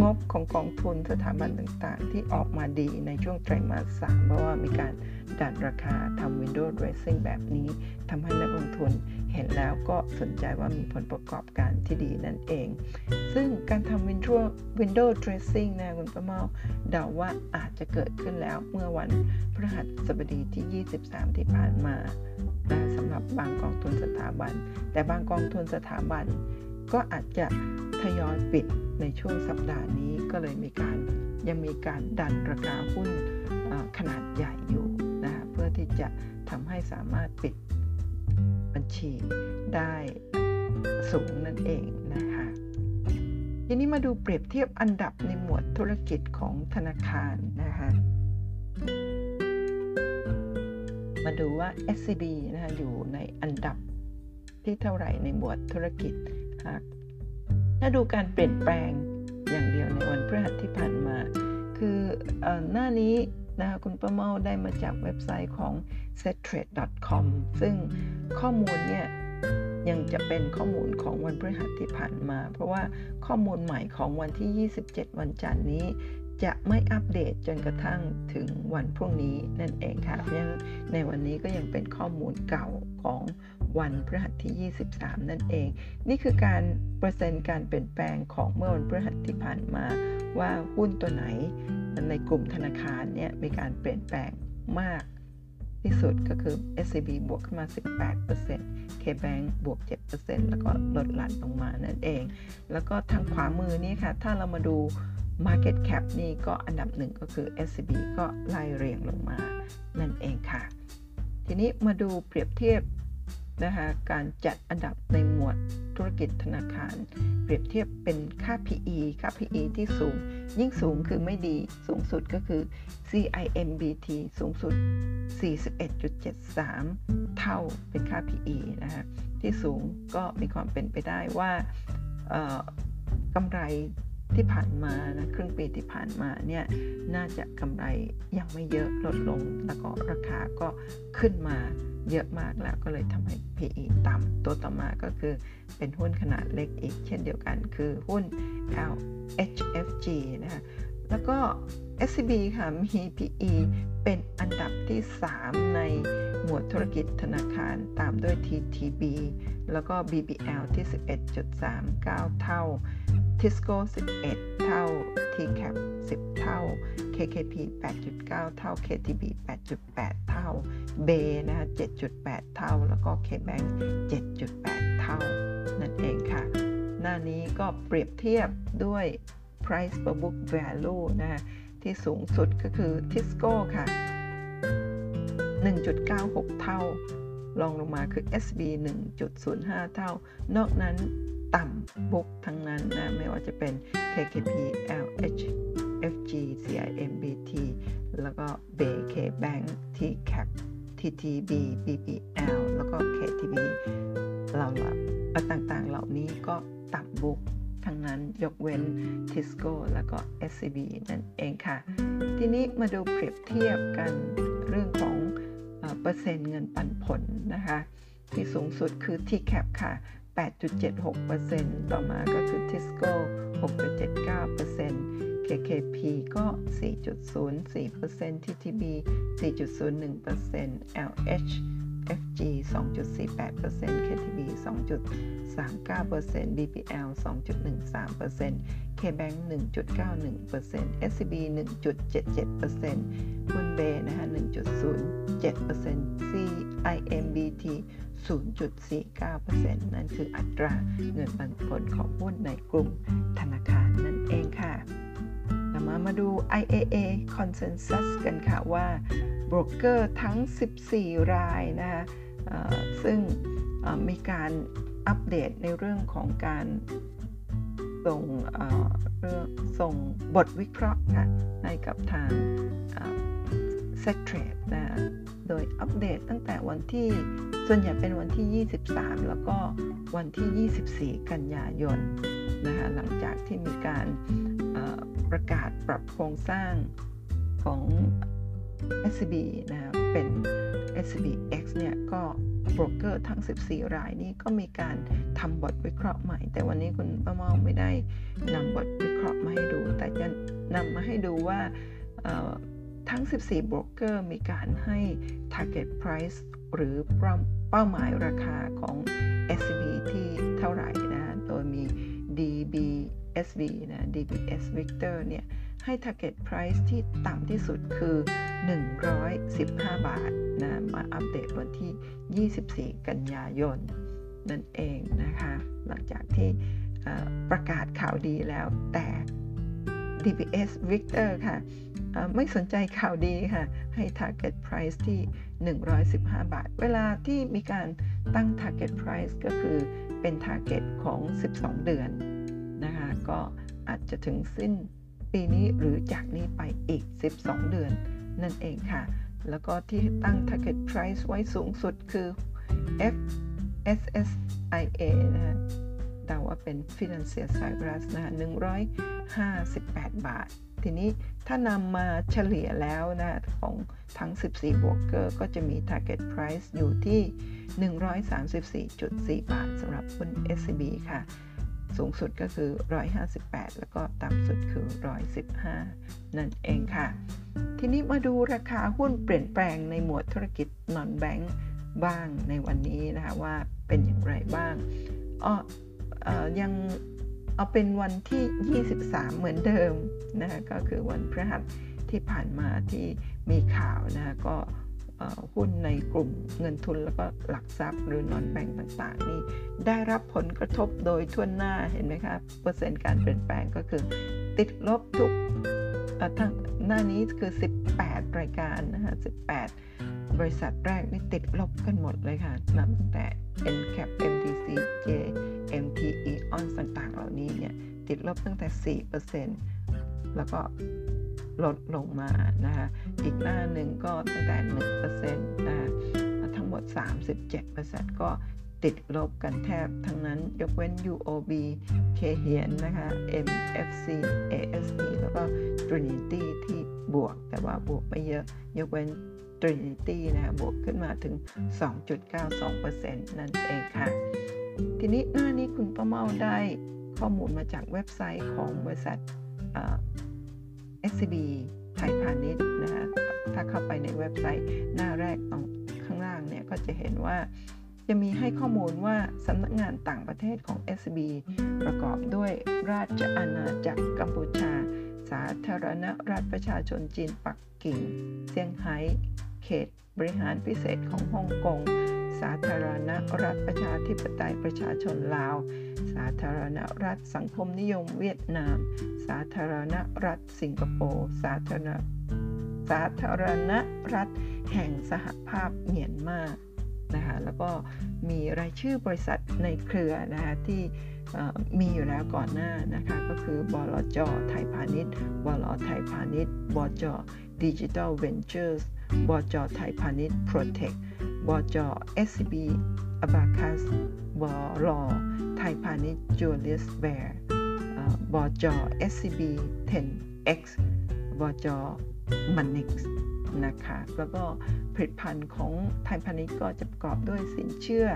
งบของกองทุนสถาบันต่างๆ ที่ออกมาดีในช่วงไตรมาสสามเพราะว่ามีการดันราคาทำ window dressing แบบนี้ทำให้นักลงทุนเห็นแล้วก็สนใจว่ามีผลประกอบการที่ดีนั่นเอง ซึ่งการทำ window window dressing นะคุณประเมาเดาว่าอาจจะเกิดขึ้นแล้วเมื่อวันพฤหัสบดีที่ 23 ที่ผ่านมาสำหรับบางกองทุนสถาบัน แต่บางกองทุนสถาบัน ก็อาจจะทยอยปิดในช่วงสัปดาห์นี้ก็เลยมีการยังมีการดันราคาหุ้นขนาดใหญ่อยู่นะเพื่อที่จะทำให้สามารถปิดบัญชีได้สูงนั่นเองนะคะทีนี้มาดูเปรียบเทียบอันดับในหมวดธุรกิจของธนาคารนะคะมาดูว่า SCB นะคะอยู่ในอันดับที่เท่าไหร่ในหมวดธุรกิจ หากถ้าดูการเปลี่ยนแปลงอย่างเดียวในวันพฤหัสที่ผ่านมา คืออหน้านี้นะคะคุณประเมาได้มาจากเว็บไซต์ของ settrade.com ซึ่งข้อมูลเนี่ยยังจะเป็นข้อมูลของวันพฤหัสที่ผ่านมา เพราะว่าข้อมูลใหม่ของวันที่ 27 วันจันทร์นี้ จะไม่อัปเดตจนกระทั่งถึงวันพรุ่งนี้นั่นเองค่ะเพราะฉะนั้นในวันนี้ก็ยังเป็นข้อมูลเก่าของ วันพฤหัสที่ 23 นั่นเอง นี่คือการเปอร์เซ็นต์การเปลี่ยนแปลงของเมื่อวันพฤหัสที่ผ่านมาว่าหุ้นตัวไหนในกลุ่มธนาคารเนี่ยมีการเปลี่ยนแปลงมากที่สุดก็คือ SCB บวกขึ้นมา 18% KBank บวก 7%แล้วก็ลดหลั่นลงมานั่นเอง แล้วก็ทางขวามือนี่ค่ะ ถ้าเรามาดู Market Cap นี่ก็อันดับหนึ่งก็คือ SCB ก็ไล่เรียงลงมานั่นเองค่ะ ทีนี้มาดูเปรียบเทียบ นะคะการจัดอันดับในหมวดธุรกิจธนาคาร เปรียบเทียบเป็นค่า PE ค่า PE ที่สูง ยิ่งสูงคือไม่ดีสูงสุดก็คือ CIMBT สูงสุด 41.73 เท่าเป็นค่า PE นะคะที่สูงก็มีความเป็นไปได้ว่ากำไร ที่ผ่านมานะครึ่งปีที่ผ่านมาเนี่ยน่าจะกำไรยังไม่เยอะลดลงแล้วก็ราคาก็ขึ้นมาเยอะมากแล้วก็เลยทำให้ PE ต่ำตัวต่อมาก็คือเป็นหุ้นขนาดเล็กอีกเช่นเดียวกัน คือหุ้น LHFG นะคะแล้วก็ SCB ค่ะมี PE เป็นอันดับที่ 3 ในหมวดธุรกิจธนาคารตามด้วย TTB แล้วก็ BBL ที่ 11.39 เท่า Tisco 11 เท่า TCAP 10 เท่า KKP 8.9 เท่า KTB 8.8 เท่า B นะคะ7.8 เท่า แล้วก็ KBank 7.8 เท่า นั่นเองค่ะ หน้านี้ก็เปรียบเทียบด้วย price per book value นะที่สูงสุดก็คือ Tisco ค่ะ 1.96 เท่า ลองลงมาคือ SB 1.05 เท่า นอกนั้นต่ำบุกทั้งนั้นนะ ไม่ว่าจะเป็น KKP LH FG CIMBT แล้วก็ BK Bank TCAP TTB BBL แล้วก็ KTB เราต่างๆ เหล่านี้ก็ต่ำบุกทั้งนั้นยกเว้น Tisco แล้วก็ SCB นั่นเองค่ะ ทีนี้มาดูเปรียบเทียบกันเรื่องของ เปอร์เซ็นต์เงินปันผลนะคะ ที่สูงสุดคือ TCAP ค่ะ 8.76%ต่อมาก็คือ Tisco 6.79% KKP ก็ 4.04% TTB 4.01% LH FG 2.48% KTB 2.39% BPL 2.13% KBank 1.91% SCB 1.77%คุณเบนะฮะ1.07% CIMBT 0.49%นั่นคืออัตราเงินปันผลของหุ้นในกลุ่มธนาคารนั่นเองค่ะ ต่อมามาดู IAA Consensus กันค่ะว่าโบรกเกอร์ทั้ง 14 รายนะคะซึ่งมีการอัปเดตในเรื่องของการส่งเรื่องส่งบทวิเคราะห์ค่ะให้กับทาง s e t t r a d e นะโดยอัปเดตตั้งแต่วันที่ส่วนใหญ่เป็นวันที่ 23 แล้วก็วันที่ 24 กันยายนนะคะหลังจากที่มีการ ประกาศปรับโครงสร้างของ SCB นะเป็น SCBX เนี่ยก็โบรกเกอร์ทั้ง 14 รายนี้ก็มีการทำบทวิเคราะห์ใหม่ แต่วันนี้คุณป้าเมาไม่ได้นำบทวิเคราะห์มาให้ดู แต่จะนำมาให้ดูว่าทั้ง 14 โบรกเกอร์มีการให้ target price หรือเป้าหมายราคาของ SCB ที่เท่าไหร่นะ โดยมี DBSB นะ DBS Victor เนี่ย ให้ target price ที่ต่ำที่สุดคือ 115 บาทนะ มาอัปเดตวันที่ 24 กันยายน นั่นเองนะคะ หลังจากที่ประกาศข่าวดีแล้วแต่ DBS Victor ค่ะไม่สนใจข่าวดีค่ะ ให้ target price ที่ 115 บาท เวลาที่มีการ ตั้ง target price ก็คือเป็น target ของ 12 เดือนนะคะก็อาจจะถึงสิ้นปีนี้หรือจากนี้ไปอีก 12 เดือนนั่นเองค่ะ แล้วก็ที่ตั้ง target price ไว้สูงสุดคือ FSSIA นะฮะแต่ว่าเป็น Financial Cyprus นะ158 บาท ทีนี้ถ้านำมาเฉลี่ยแล้วนะของทั้ง 14 บวกเกอร์ก็จะมี target price อยู่ที่ 134.4 บาทสำหรับหุ้น SCB ค่ะ สูงสุดก็คือ 158 แล้วก็ต่ำสุดคือ 115 นั่นเองค่ะ ทีนี้มาดูราคาหุ้นเปลี่ยนแปลงในหมวดธุรกิจนอนแบงค์บ้างในวันนี้นะคะว่าเป็นอย่างไรบ้างอ้อยัง เอาเป็นวันที่ 23 เหมือนเดิมนะคะก็คือวันพฤหัสที่ผ่านมาที่มีข่าวนะก็หุ้นในกลุ่มเงินทุนแล้วก็หลักทรัพย์หรือนอนแบงก์ต่างๆ นี่ได้รับผลกระทบโดยทั่วหน้าเห็นไหมครับเปอร์เซ็นต์การเปลี่ยนแปลงก็คือ ติดลบทุกทั้งหน้านี้คือ 18 รายการนะฮะ18 บริษัทแรกนี่ติดลบกันหมดเลยค่ะ นับตั้งแต่ NCAP MTC J MTE ON ต่างๆ เหล่านี้เนี่ย ติดลบตั้งแต่ 4%แล้วก็ลดลงมานะคะ อีกหน้าหนึ่งก็ตั้งแต่ 1%นะทั้งหมด 37%ก็ติดลบกันแทบทั้งนั้นยกเว้น UOB เคเฮียนนะคะ MFC ASE แล้วก็ Trinity ที่บวกแต่ว่าบวกไม่เยอะ ยกเว้น Trinity นะบวกขึ้นมาถึง 2.92%นั่นเองค่ะ ทีนี้หน้านี้คุณป้าเมาได้ข้อมูลมาจากเว็บไซต์ของบริษัท SCB ไทยพาณิชย์นะคะถ้าเข้าไปในเว็บไซต์หน้าแรกตรงข้างล่างเนี่ยก็จะเห็นว่าจะมีให้ข้อมูลว่าสำนักงานต่างประเทศของ SCB ประกอบด้วยราชอาณาจักรกัมพูชา สาธารณรัฐประชาชนจีนปักกิ่ง เซี่ยงไฮ้ เขตบริหารพิเศษของฮ่องกง สาธารณรัฐประชาธิปไตยประชาชนลาว สาธารณรัฐสังคมนิยมเวียดนาม สาธารณรัฐสิงคโปร์ สาธารณสาธารณรัฐแห่งสหภาพเมียนมานะคะแล้วก็มีรายชื่อบริษัทในเครือนะคะที่มีอยู่แล้วก่อนหน้านะคะก็คือบลจไทยพาณิชย์บลไทยพาณิชย์บจ Digital Ventures บจไทยพาณิชย์ Protect บจ SCB Abacus บลไทยพาณิชย์ Julius Baer บจ SCB 10X บจ Monix นะคะแล้วก็ผลิตภัณฑ์ของไทยพาณิชย์ก็จะประกอบด้วยสินเชื่อ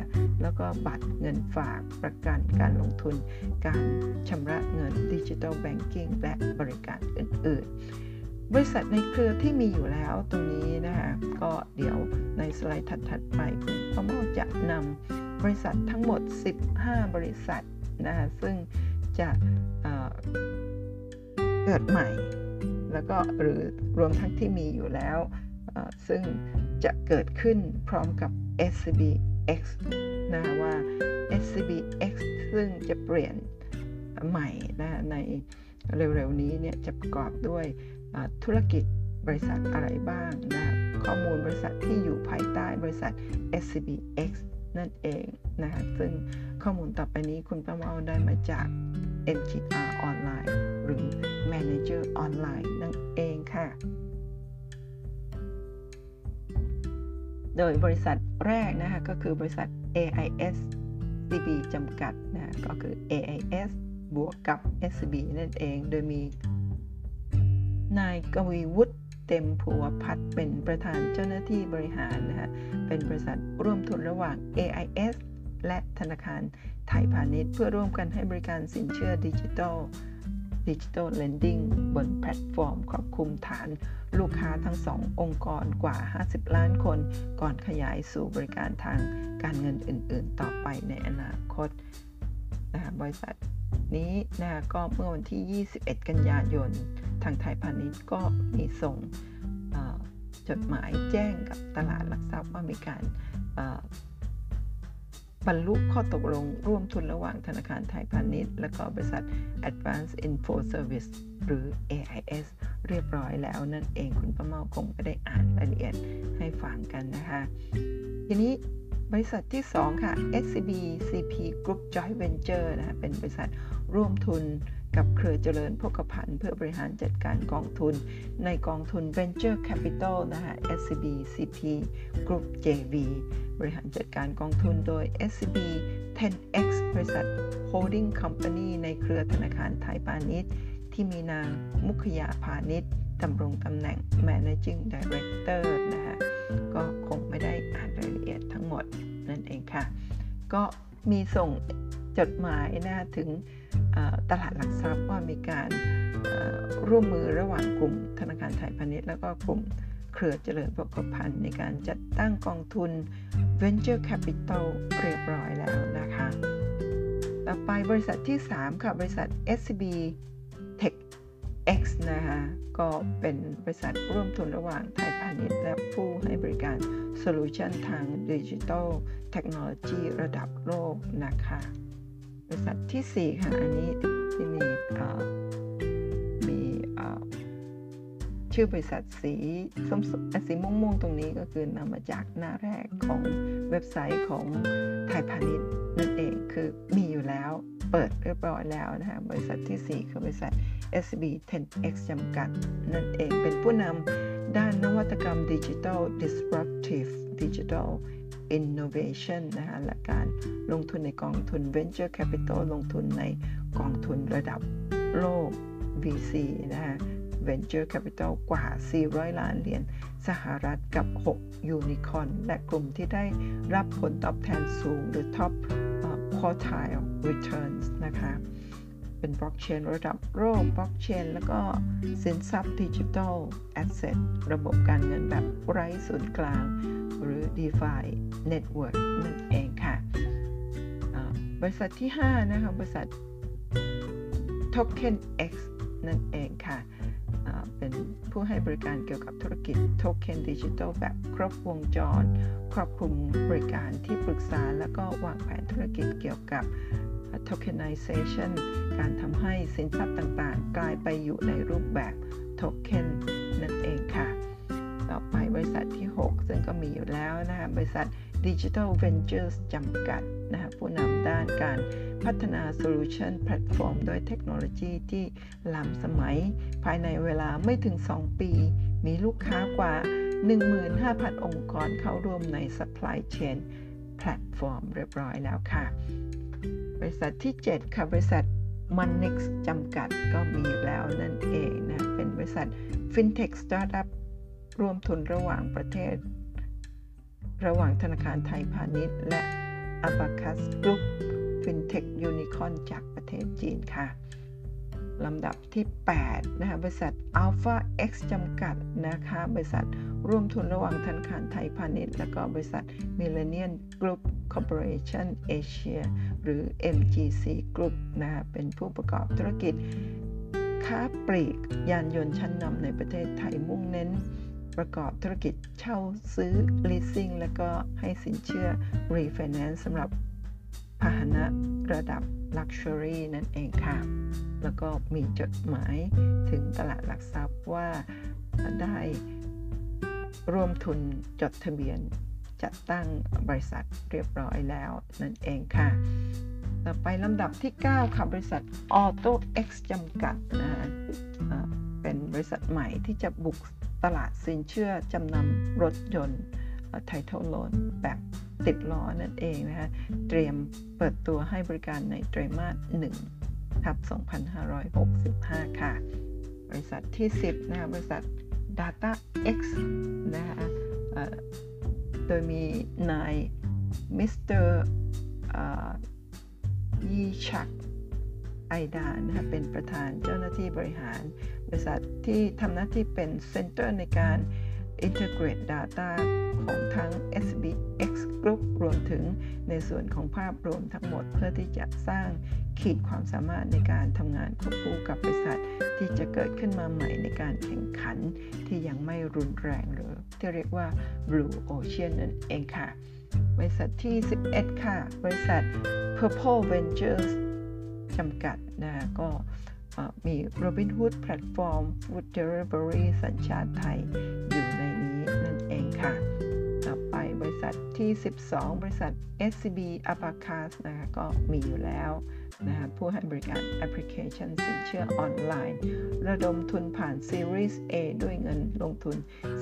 แล้วก็บัตรเงินฝากประกันการลงทุน การชำระเงินดิจิทัลแบงกิ้งและบริการอื่น ๆ บริษัทในเครือที่มีอยู่แล้วตรงนี้นะคะก็เดี๋ยวในสไลด์ถัดๆไปคุณจะนำบริษัททั้งหมด 15 บริษัทนะคะซึ่งจะเกิดใหม่ แล้วก็หรือรวมทั้งที่มีอยู่แล้ว ซึ่งจะเกิดขึ้นพร้อมกับ SCBX นะว่า SCBX ซึ่งจะเปลี่ยนใหม่นะในเร็วๆนี้เนี่ยจะประกอบด้วย ธุรกิจบริษัทอะไรบ้างนะข้อมูลบริษัทที่อยู่ภายใต้บริษัท SCBX นั่นเองนะคะซึ่งข้อมูลต่อไปนี้คุณประเมาได้มาจาก NGR ออนไลน์หรือ Manager ออนไลน์นั่นเองค่ะ โดยบริษัทแรกนะคะก็คือบริษัท AIS CB จำกัดนะก็คือ AIS บวกกับ SCB นั่นเอง โดยมี นายกวีวุฒิเต็มผัวพัดเป็นประธานเจ้าหน้าที่บริหารนะคะเป็นบริษัทร่วมทุนระหว่าง AIS และธนาคารไทยพาณิชย์เพื่อร่วมกันให้บริการสินเชื่อดิจิทัล digital lending บนแพลตฟอร์มครอบคลุมฐานลูกค้าทั้งสององค์กรกว่า 50 ล้านคน ก่อนขยายสู่บริการทางการเงินอื่น ๆ ต่อไปในอนาคตนะบริษัท นี้นะก็เมื่อวันที่ 21 กันยายน ทางไทยพาณิชย์ก็มีส่งจดหมายแจ้งกับตลาดหลักทรัพย์ว่ามีการบรรลุข้อตกลงร่วมทุนระหว่างธนาคารไทยพาณิชย์ และก็บริษัท Advanced Info Service หรือ AIS เรียบร้อยแล้วนั่นเองคุณประเมาคงไม่ได้อ่านรายละเอียดให้ฟังกันนะคะ ทีนี้ บริษัทที่ 2 ค่ะ SCB CP Group Joint Venture นะคะเป็นบริษัทร่วมทุนกับเครือเจริญพกพันธ์เพื่อบริหารจัดการกองทุน ในกองทุน Venture Capital นะคะ SCB CP Group JV บริหารจัดการกองทุนโดย SCB 10X บริษัท Holding Company ในเครือธนาคารไทยพาณิชย์ ที่มีนางมุขยาพาณิชย์ดำรงตำแหน่ง Managing Director นะคะก็ ค่ะ ก็มีส่งจดหมายนะถึงตลาดหลักทรัพย์ว่ามีการร่วมมือระหว่างกลุ่มธนาคารไทยพาณิชย์แล้วก็กลุ่มเครือเจริญพกพันธ์ในการจัดตั้งกองทุน Venture Capital เรียบร้อยแล้วนะคะ ต่อไปบริษัทที่ 3 ค่ะ บริษัท SCB Tech X นะคะก็เป็นบริษัทร่วมทุนระหว่างไทยพาณิชย์และผู้ให้บริการโซลูชันทางดิจิทัลเทคโนโลยีระดับโลกนะคะบริษัทที่ 4 ค่ะ อันนี้ที่มีมีชื่อบริษัทสีส้มสีม่วงๆตรงนี้ก็คือนำมาจากหน้าแรกของเว็บไซต์ของไทยพาณิชย์นั่นเองคือมีอยู่แล้ว เปิดเรียบร้อยแล้วนะคะบริษัทที่ 4 คือบริษัท SB 10X จำกัด นั่นเองเป็นผู้นำด้านนวัตกรรมดิจิทัล disruptive digital innovation นะคะและการลงทุนในกองทุน venture capital ลงทุนในกองทุนระดับโลก VC นะคะ venture capital กว่า 400 ล้านเหรียญสหรัฐกับ 6 ยูนิคอนและกลุ่มที่ได้รับผลตอบแทนสูงหรือ top quartile returns นะคะ เป็นบล็อกเชนระดับโลกบล็อกเชนแล้วก็สินทรัพย์ดิจิทัลแอสเซทระบบการเงินแบบไร้ศูนย์กลาง หรือ DeFi Network นั่นเองค่ะ บริษัทที่ 5 นะคะ บริษัท Token X นั่นเองค่ะ เป็นผู้ให้บริการเกี่ยวกับธุรกิจโทเค็นดิจิทัลแบบครบวงจร ครอบคลุมบริการที่ปรึกษา แล้วก็วางแผนธุรกิจเกี่ยวกับ tokenization การทำให้สินทรัพย์ต่างๆ กลายไปอยู่ในรูปแบบโทเค็นนั่นเองค่ะ ต่อไปบริษัทที่ 6 ซึ่งก็มีอยู่แล้วนะคะบริษัท Digital Ventures จำกัดนะคะผู้นำด้านการพัฒนาโซลูชันแพลตฟอร์มโดยเทคโนโลยีที่ล้ำสมัย ภายในเวลาไม่ถึง 2 ปี มีลูกค้ากว่า 15,000 องค์กรเข้าร่วมใน supply chain แพลตฟอร์มเรียบร้อยแล้วค่ะ บริษัทที่ 7 ค่ะ บริษัท Manix จำกัดก็มีอยู่แล้วนั่นเองนะ เป็นบริษัท FinTech Startup รวมทุนระหว่างประเทศ ระหว่างธนาคารไทยพาณิชย์ และ Abacus Group FinTech Unicorn จากประเทศจีนค่ะลำดับที่ 8 นะคะบริษัท Alpha X จำกัดนะคะ บริษัทร่วมทุนระหว่างธนาคารไทยพาณิชย์ และก็บริษัท Millennium Group Corporation Asia หรือ MGC Group นะเป็นผู้ประกอบธุรกิจ ค้าปลีกยานยนต์ชั้นนำในประเทศไทยมุ่งเน้น ประกอบธุรกิจเช่าซื้อ leasing และก็ให้สินเชื่อ refinance สำหรับพาหนะระดับ Luxury นั่นเองค่ะ แล้วก็มีจดหมายถึงตลาดหลักทรัพย์ว่าได้ร่วมทุนจดทะเบียนจัดตั้งบริษัทเรียบร้อยแล้วนั่นเองค่ะ ต่อไปลำดับที่ 9 ค่ะ บริษัท Auto X จำกัดนะฮะเป็นบริษัทใหม่ที่จะบุก ตลาดสินเชื่อจำนำรถยนต์ Title Loan แบบติดล้อนั่นเองนะคะเตรียมเปิดตัวให้บริการในไตรมาส1ทับ 2565 ค่ะ บริษัทที่ 10 นะคะบริษัท Data X นะคะโดยมีนายมิสเตอร์ยีชักไอดานะคะเป็นประธานเจ้าหน้าที่บริหาร บริษัทที่ทำหน้าที่เป็น center ในการ Integrate Data ของทั้ง SCBX Group รวมถึงในส่วนของภาพรวมทั้งหมด เพื่อที่จะสร้างขีดความสามารถในการทำงานควบคู่กับบริษัท ที่จะเกิดขึ้นมาใหม่ในการแข่งขันที่ยังไม่รุนแรงหรือ ที่เรียกว่า Blue Ocean นั่นเองค่ะ บริษัทที่ 11 ค่ะ บริษัท Purple Ventures จำกัดนะก็ มี Robinhood Platform Food Delivery สัญชาติไทย อยู่ในนี้นั่นเองค่ะ ต่อไปบริษัทที่ 12 บริษัท SCB Abacus นะคะก็มีอยู่แล้วนะคะผู้ให้บริการแอปพลิเคชันสินเชื่อออนไลน์ ระดมทุนผ่าน Series A ด้วยเงินลงทุน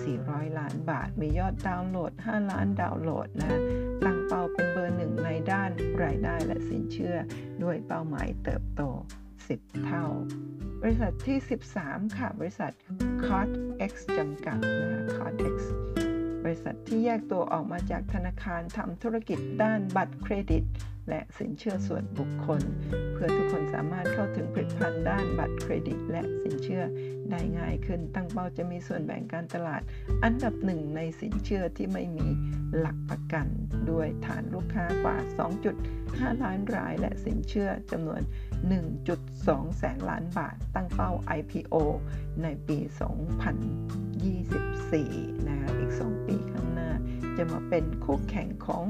400 ล้านบาท มียอดดาวน์โหลด 5 ล้านดาวน์โหลดนะ ตั้งเป้าเป็นเบอร์หนึ่งในด้านรายได้และสินเชื่อด้วยเป้าหมายเติบโต 10 เท่า บริษัทที่ 13 ค่ะ บริษัท Card X จำกัดนะ Card X บริษัทที่แยกตัวออกมาจากธนาคารทำธุรกิจด้านบัตรเครดิต และสินเชื่อส่วนบุคคล เพื่อทุกคนสามารถเข้าถึงผลิตภัณฑ์ด้านบัตรเครดิต และสินเชื่อได้ง่ายขึ้น ตั้งเป้าจะมีส่วนแบ่งการตลาด อันดับหนึ่งในสินเชื่อที่ไม่มีหลักประกัน ด้วยฐานลูกค้ากว่า 2.5 ล้านราย และสินเชื่อจำนวน 1.2 แสนล้านบาทตั้งเป้า IPO ในปี 2024นะอีก 2 ปีข้างหน้า จะมาเป็นคู่แข่งของ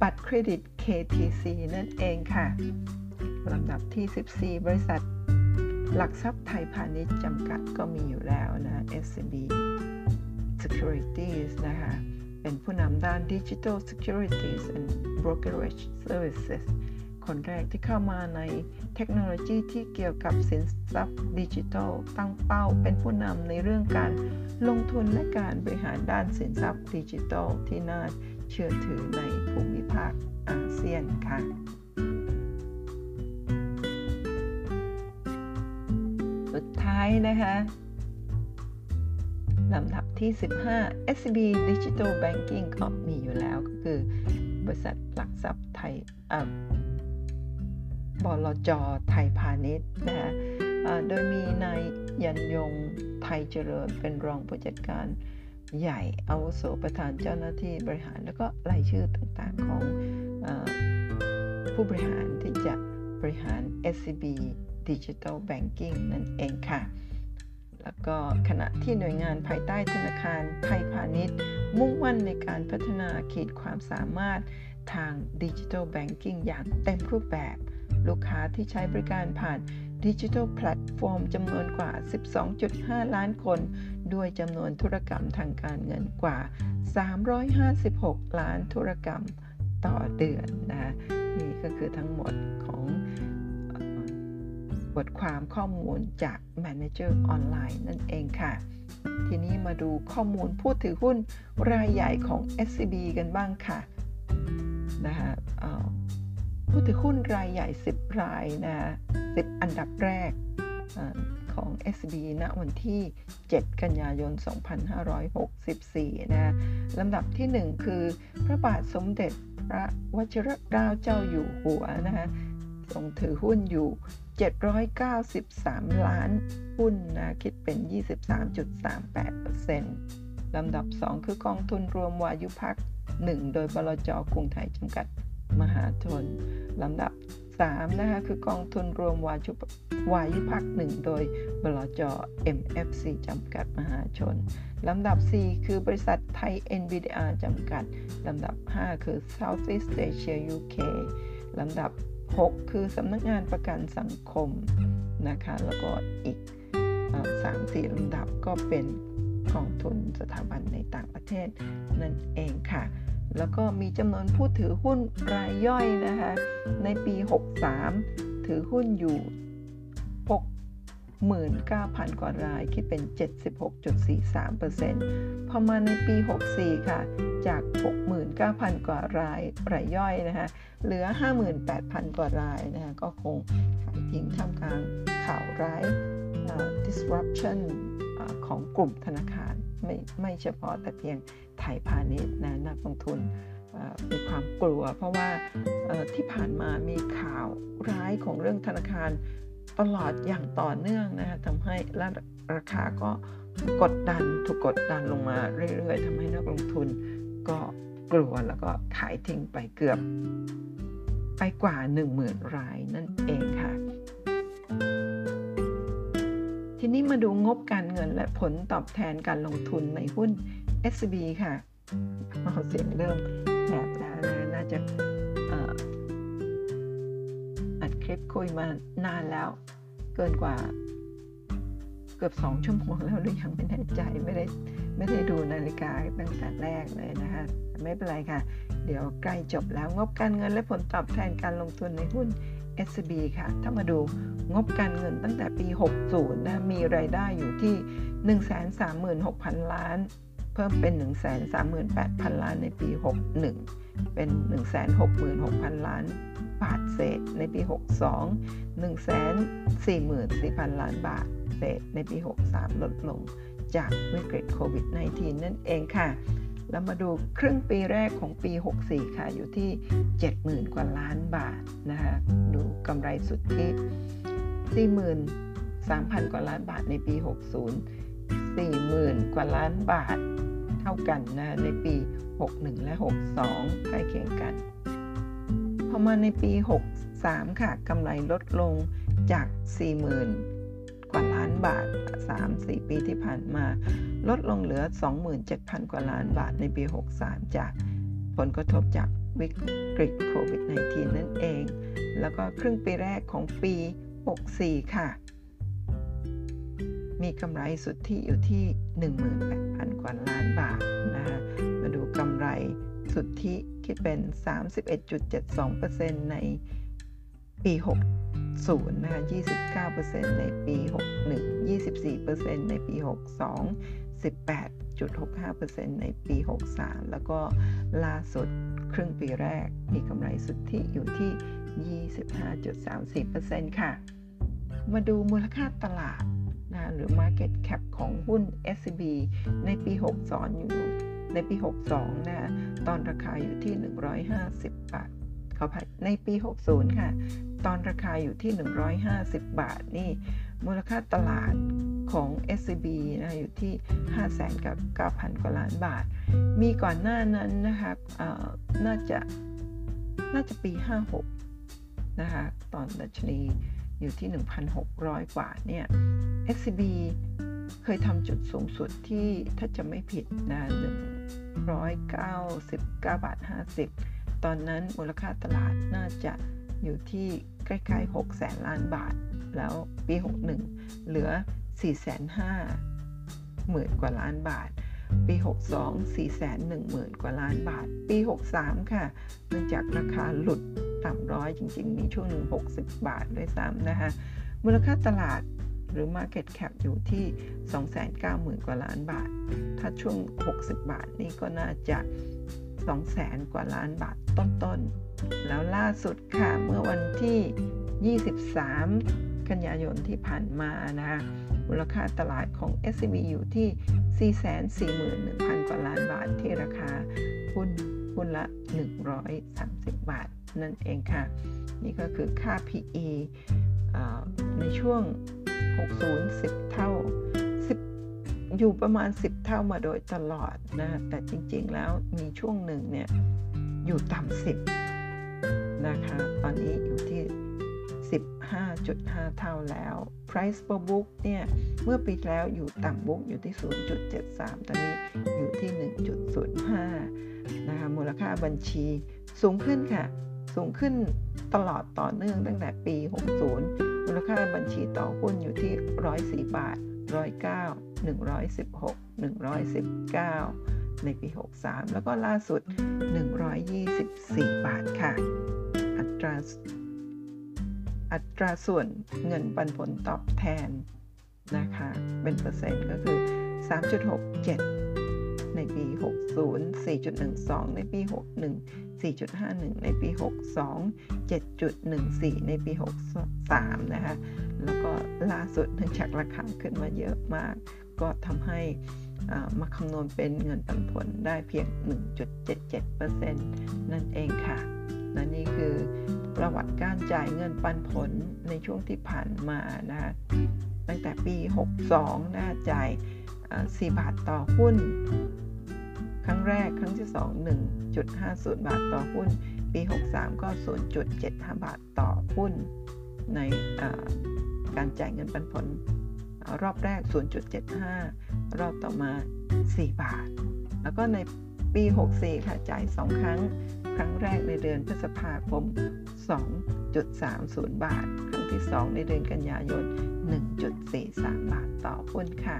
บัตรเครดิต KTC นั่นเองค่ะลำดับที่ 14 บริษัทหลักทรัพย์ไทยพาณิชย์จำกัดก็มีอยู่แล้วนะ SCB Securities นะคะ เป็นผู้นำด้าน Digital Securities and Brokerage Services คนแรกที่เข้ามาในเทคโนโลยีที่เกี่ยวกับสินทรัพย์ดิจิทัล ตั้งเป้าเป็นผู้นำในเรื่องการลงทุนและการบริหารด้านสินทรัพย์ดิจิทัล ที่น่าเชื่อถือในภูมิภาคอาเซียนค่ะสุดท้ายนะคะลำดับที่ 15 sb Digital Banking ก็มีอยู่แล้วก็คือบริษัทหลักทรัพย์ไทย บลจไทยพาณิชย์นะคะโดยมีนายยันยงไทยเจริญเป็นรองผู้จัดการใหญ่อาวุโสประธานเจ้าหน้าที่บริหาร แล้วก็รายชื่อต่างๆของอผู้บริหารที่จะบริหาร SCB Digital Banking นั่นเองค่ะ แล้วก็ขณะที่หน่วยงานภายใต้ธนาคารไทยพาณิชย์ มุ่งมั่นในการพัฒนาขีดความสามารถทางดิจิทัลแบงกิ้งอย่างเต็มรูปแบบ ลูกค้าที่ใช้บริการผ่านดิจิทัลแพลตฟอร์มจำนวนกว่า 12.5 ล้านคน ด้วยจำนวนธุรกรรมทางการเงินกว่า 356 ล้านธุรกรรมต่อเดือนนะนี่ก็คือทั้งหมดของบทความข้อมูลจาก Manager Online นั่นเองค่ะ ทีนี้มาดูข้อมูลผู้ถือหุ้นรายใหญ่ของ SCB กันบ้างค่ะนะคะ ผู้ถือหุ้นรายใหญ่ 10 รายนะ10อันดับแรกของ SB ณวันที่ 7 กันยายน 2564 นะลำดับที่ 1 คือ พระบาทสมเด็จพระวชิรเกล้าเจ้าอยู่หัวนะคะทรงถือหุ้นอยู่ 793 ล้านหุ้นนะคิดเป็น 23.38%รลำดับ 2 คือกองทุนรวมวายุพัก 1 โดยบลจกรุงไทยจำกัด มหาชนลำดับ 3 นะคะ คือกองทุนรวมวายุวายุพัก1โดยบลจ MFC จำกัดมหาชน ลำดับ 4 คือบริษัทไทย NVDR จำกัด ลำดับ 5 คือ Southeast Asia UK ลำดับ 6 คือสำนักงานประกันสังคมนะคะ แล้วก็อีกสามสี่ลำดับก็เป็นกองทุนสถาบันในต่างประเทศนั่นเองค่ะ แล้วก็มีจำนวนผู้ถือหุ้นรายย่อยนะคะในปี 63 ถือหุ้นอยู่ 69,000 กว่าราย คิดเป็น 76.43%พอมาในปี 64 ค่ะ จาก 69,000 กว่ารายรายย่อยนะคะเหลือ 58,000 กว่ารายนะคะก็คงขายทิ้งท่ามกลางข่าวร้าย disruption ของกลุ่มธนาคารไม่ไม่เฉพาะแต่เพียง ไทยพาณิชย์นะนักลงทุนมีความกลัว เพราะว่าที่ผ่านมามีข่าวร้ายของเรื่องธนาคารตลอดอย่างต่อเนื่องนะคะทำให้ราคาก็กดดันถูกกดดันลงมาเรื่อยๆทำให้นักลงทุนก็กลัวแล้วก็ขายทิ้งไปเกือบไปกว่า 10,000 รายนั่นเองค่ะ ทีนี้มาดูงบการเงินและผลตอบแทนการลงทุนในหุ้น SCB ค่ะเสียงเริ่มแหบแล้วนะน่าจะอัดคลิปคุยมานานแล้ว เกินกว่า เกือบสองชั่วโมงแล้วหรือยังไม่แน่ใจไม่ได้ไม่ได้ดูนาฬิกาตั้งแต่แรกเลยนะคะไม่เป็นไรค่ะ เดี๋ยวใกล้จบแล้วงบการเงินและผลตอบแทนการลงทุนในหุ้น SCB ค่ะ ถ้ามาดูงบการเงินตั้งแต่ปี 60 นะ มีรายได้อยู่ที่ 136,000 ล้าน พิ่มเป็น 138,000 ล้านในปี 61 เป็น 166,000 ล้านบาทเศษในปี 62 144,000 ล้านบาทเศษในปี 63 ลดลงจากวิกฤตโควิด -19 นั่นเองค่ะ แล้วมาดูครึ่งปีแรกของปี 64 ค่ะ อยู่ที่ 70,000 กว่าล้านบาทนะคะ ดูกำไรสุทธิ43,000 กว่าล้านบาทในปี 60 40,000 กว่าล้านบาท เท่ากันนะในปี 61 และ 62 ใกล้เคียงกัน พอมาในปี 63 ค่ะกำไรลดลงจาก 40,000 กว่าล้านบาท 3-4 ปีที่ผ่านมา ลดลงเหลือ 27,000 กว่าล้านบาทในปี 63 จากผลกระทบจากวิกฤตโควิด -19 นั่นเอง แล้วก็ครึ่งปีแรกของปี 64 ค่ะ มีกำไรสุทธิอยู่ที่ 18,000 กว่าล้านบาทนะคะมาดูกำไรสุทธิคิดเป็น 31.72%ในปี 60 นะคะ 29%ในปี 61 24%ในปี 62 18.65%ในปี 63 แล้วก็ล่าสุดครึ่งปีแรกมีกำไรสุทธิอยู่ที่ 25.34%ค่ะ มาดูมูลค่าตลาด นะหรือ Market Cap ของหุ้น SCB ในปี 62 อยู่ ในปี 62 นะ ตอนราคาอยู่ที่ 150 บาทขอภัยในปี 60 ค่ะ ตอนราคาอยู่ที่ 150 บาท นี่ มูลค่าตลาดของ SCB นะอยู่ที่ 5 0 0 0 0กับ 9,000 กว่าล้านบาท มีก่อนหน้านั้นนะคะน่าจะน่าจะปี 56 นะคะ ตอนดัชนีอยู่ที่ 1,600 กว่าเนี่ย SCB เคยทำจุดสูงสุดที่ถ้าจะไม่ผิดนะ199 บาท 50 ตอนนั้นมูลค่าตลาดน่าจะอยู่ที่ใกล้ๆ6แสนล้านบาท แล้วปี 61 เหลือ 4,500หมื่นกว่าล้านบาท ปี 62 4,1หมื่นกว่าล้านบาท ปี 63 ค่ะ เนื่องจากราคาหลุดต่ำร้อยจริงๆ มีช่วงหนึ่ง60 บาทด้วยซ้ำนะคะ มูลค่าตลาด รือ Market Cap อยู่ที่ 290,000 กว่าล้านบาท ถ้าช่วง 60 บาทนี่ก็น่าจะ 200,000 กว่าล้านบาทต้นๆ แล้วล่าสุดค่ะ เมื่อวันที่ 23 กันยายนที่ผ่านมานะคะมูลค่าตลาดของ SCB อยู่ที่ 441,000 กว่าล้านบาทที่ราคาหุ้นหุ้นละ 130 บาท นั่นเองค่ะ นี่ก็คือค่า PE ในช่วง 60 10 เท่า 10 อยู่ประมาณ 10 เท่ามาโดยตลอดนะแต่จริงๆแล้วมีช่วงหนึ่งเนี่ยอยู่ต่ำสิบนะคะตอนนี้อยู่ที่ 15.5 เท่าแล้ว price per book เนี่ย เมื่อปีแล้วอยู่ต่ำบุ๊กอยู่ที่ 0.73 ตอนนี้อยู่ที่ 1.05 นะคะ มูลค่าบัญชีสูงขึ้นค่ะ สูงขึ้นตลอดต่อเนื่องตั้งแต่ปี 60 มูลค่าบัญชีต่อหุ้นอยู่ที่ 104 บาท 109 116 119 ในปี 63 แล้วก็ล่าสุด 124 บาทค่ะ อัตราอัตราส่วนเงินปันผลตอบแทนนะคะ เป็นเปอร์เซ็นต์ก็คือ 3.67 ในปี 60 4.12 ในปี 61 4.51 ในปี 62 7.14 ในปี 63 นะคะ แล้วก็ล่าสุดเนื่องจากราคาขึ้นมาเยอะมาก ก็ทำให้มาคำนวณเป็นเงินปันผลได้เพียง 1.77%นั่นเองค่ะ และนี่คือประวัติการจ่ายเงินปันผลในช่วงที่ผ่านมานะตั้งแต่ปี 62นะจ่าย4บาทต่อหุ้น ครั้งแรกครั้งที่ 2 1.50 บาทต่อหุ้น ปี 63 ก็ 0.75 บาทต่อหุ้น ในการจ่ายเงินปันผล รอบแรก 0.75 รอบต่อมา 4 บาท แล้วก็ในปี 64 ค่ะ จ่าย 2 ครั้ง ครั้งแรกในเดือนพฤษภาคม 2.30 บาท ครั้งที่ 2 ในเดือนกันยายน 1.43 บาทต่อหุ้นค่ะ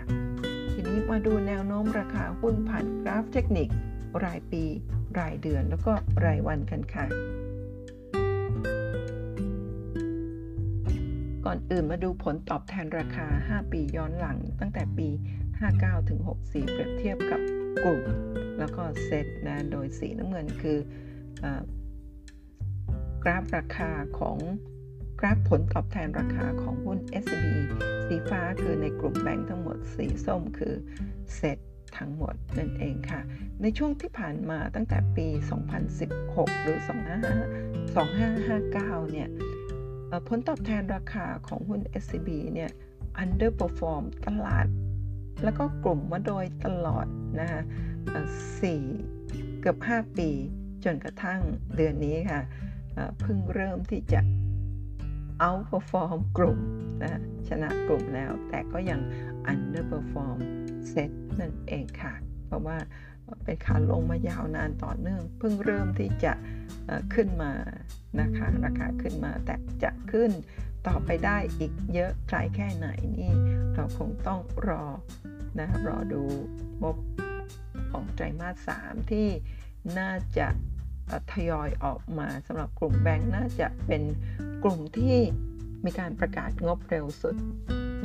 นี้มาดูแนวโน้มราคาหุ้นผ่านกราฟเทคนิค รายปี รายเดือนแล้วก็รายวันกันค่ะ ก่อนอื่นมาดูผลตอบแทนราคา 5 ปีย้อนหลัง ตั้งแต่ปี 59 ถึง 64 เปรียบเทียบกับกลุ่ม แล้วก็เซตนะโดยสีน้ำเงินคือกราฟราคาของ กราฟผลตอบแทนราคาของหุ้น sb สีฟ้าคือในกลุ่มแบงค์ทั้งหมด สีส้มคือเซ็ตทั้งหมดนั่นเองค่ะ ในช่วงที่ผ่านมาตั้งแต่ปี 2016 หรือ 2559 เนี่ยผลตอบแทนราคาของหุ้น SCB เนี่ย underperform ตลาด แล้วก็กลุ่มมาโดยตลอดนะคะ4เกือบ 5 ปี จนกระทั่งเดือนนี้ค่ะเพิ่งเริ่มที่จะ outperform กลุ่มนะชนะกลุ่มแล้ว แต่ก็ยัง underperform set นั่นเองค่ะ เพราะว่าเป็นขาลงมายาวนานต่อเนื่อง เพิ่งเริ่มที่จะขึ้นมานะคะราคาขึ้นมาแต่จะขึ้นต่อไปได้อีกเยอะไกลแค่ไหนนี่ เราคงต้องรอนะรอดูงบของไตรมาส 3 ที่น่าจะ ทยอยออกมาสำหรับกลุ่มแบงค์น่าจะเป็นกลุ่มที่มีการประกาศงบเร็วสุด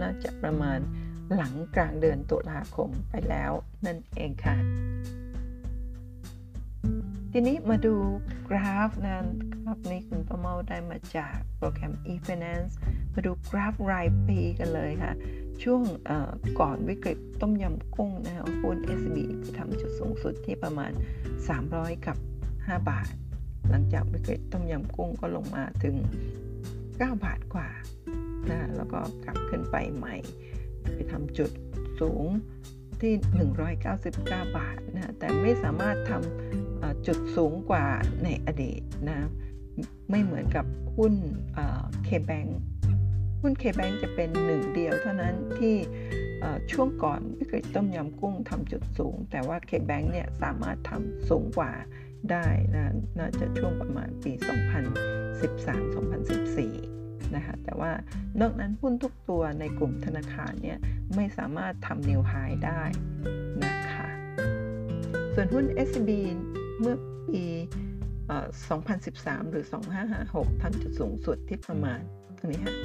น่าจะประมาณหลังกลางเดือนตุลาคมไปแล้วนั่นเองค่ะ ทีนี้มาดูกราฟนั้นกราฟนี้คุณประเมาได้มาจากโปรแกรม e-finance มาดูกราฟรายปีกันเลยค่ะ ช่วงก่อนวิกฤตต้มยำกุ้งนะคะหุ้น SB ทำจุดสูงสุดที่ประมาณ 300 กับ 5 บาท หลังจากวิกฤตต้มยำกุ้งก็ลงมาถึง 9 บาทกว่านะแล้วก็กลับขึ้นไปใหม่ ไปทำจุดสูงที่ 199 บาทนะแต่ไม่สามารถทำจุดสูงกว่าในอดีตนะไม่เหมือนกับหุ้นเคแบงหุ้นเคแบงจะเป็นหนึ่งเดียวเท่านั้นที่ช่วงก่อนวิกฤตต้มยำกุ้งทำจุดสูง แต่ว่าเคแบงเนี่ยสามารถทำสูงกว่า ได้นะน่าจะช่วงประมาณปี 2013-2014 นะคะ แต่ว่านอกนั้นหุ้นทุกตัวในกลุ่มธนาคารเนี่ยไม่สามารถทำนิวไฮได้นะคะ ส่วนหุ้น SCB เมื่อปี 2013 หรือ 2556ทำจุดสูงสุดที่ประมาณตรงนี้ฮะ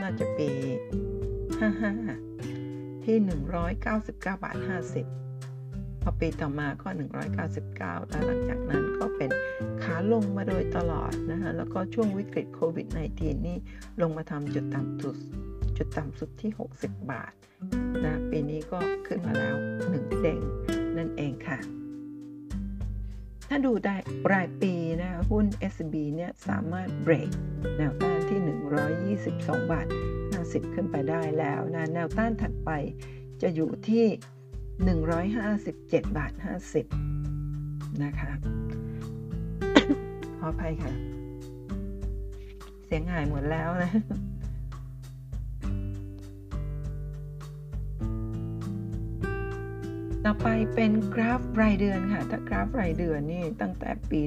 น่าจะปี 55 ที่ 199 บาท 50 พอปีต่อมาก็ 199 แล้วหลังจากนั้นก็เป็นขาลงมาโดยตลอดนะคะแล้วก็ช่วงวิกฤตโควิด -19 นี่ลงมาทำจุดต่ำสุดจุดต่ำสุดที่ 60 บาทนะปีนี้ก็ขึ้นมาแล้ว 1เด้งนั่นเองค่ะ ถ้าดูได้รายปีนะหุ้น SB เนี่ยสามารถเบรกแนวต้านที่ 122 บาท 50 ขึ้นไปได้แล้วนะแนวต้านถัดไปจะอยู่ที่ 157 บาท 50 นะคะ ขออภัยค่ะ เสียงหายหมดแล้วนะ ต่อไปเป็นกราฟรายเดือนค่ะ ถ้ากราฟรายเดือนนี่ตั้งแต่ปี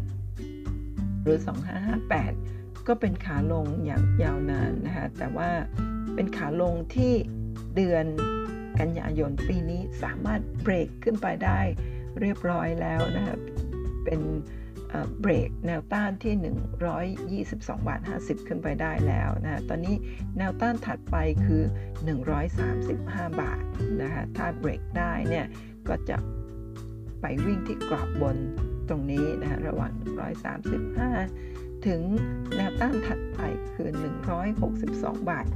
2015 หรือ 2558 ก็เป็นขาลงอย่างยาวนานนะคะ แต่ว่าเป็นขาลงที่เดือน กันยายนปีนี้สามารถเบรกขึ้นไปได้เรียบร้อยแล้วนะคะเป็นเบรกแนวต้านที่ 122 บาท 50 ขึ้นไปได้แล้วนะตอนนี้แนวต้านถัดไปคือ 135 บาทนะคะถ้าเบรกได้เนี่ยก็จะไปวิ่งที่กรอบบนตรงนี้นะระหว่าง 135 ถึงแนวต้านถัดไปคือ 162 บาท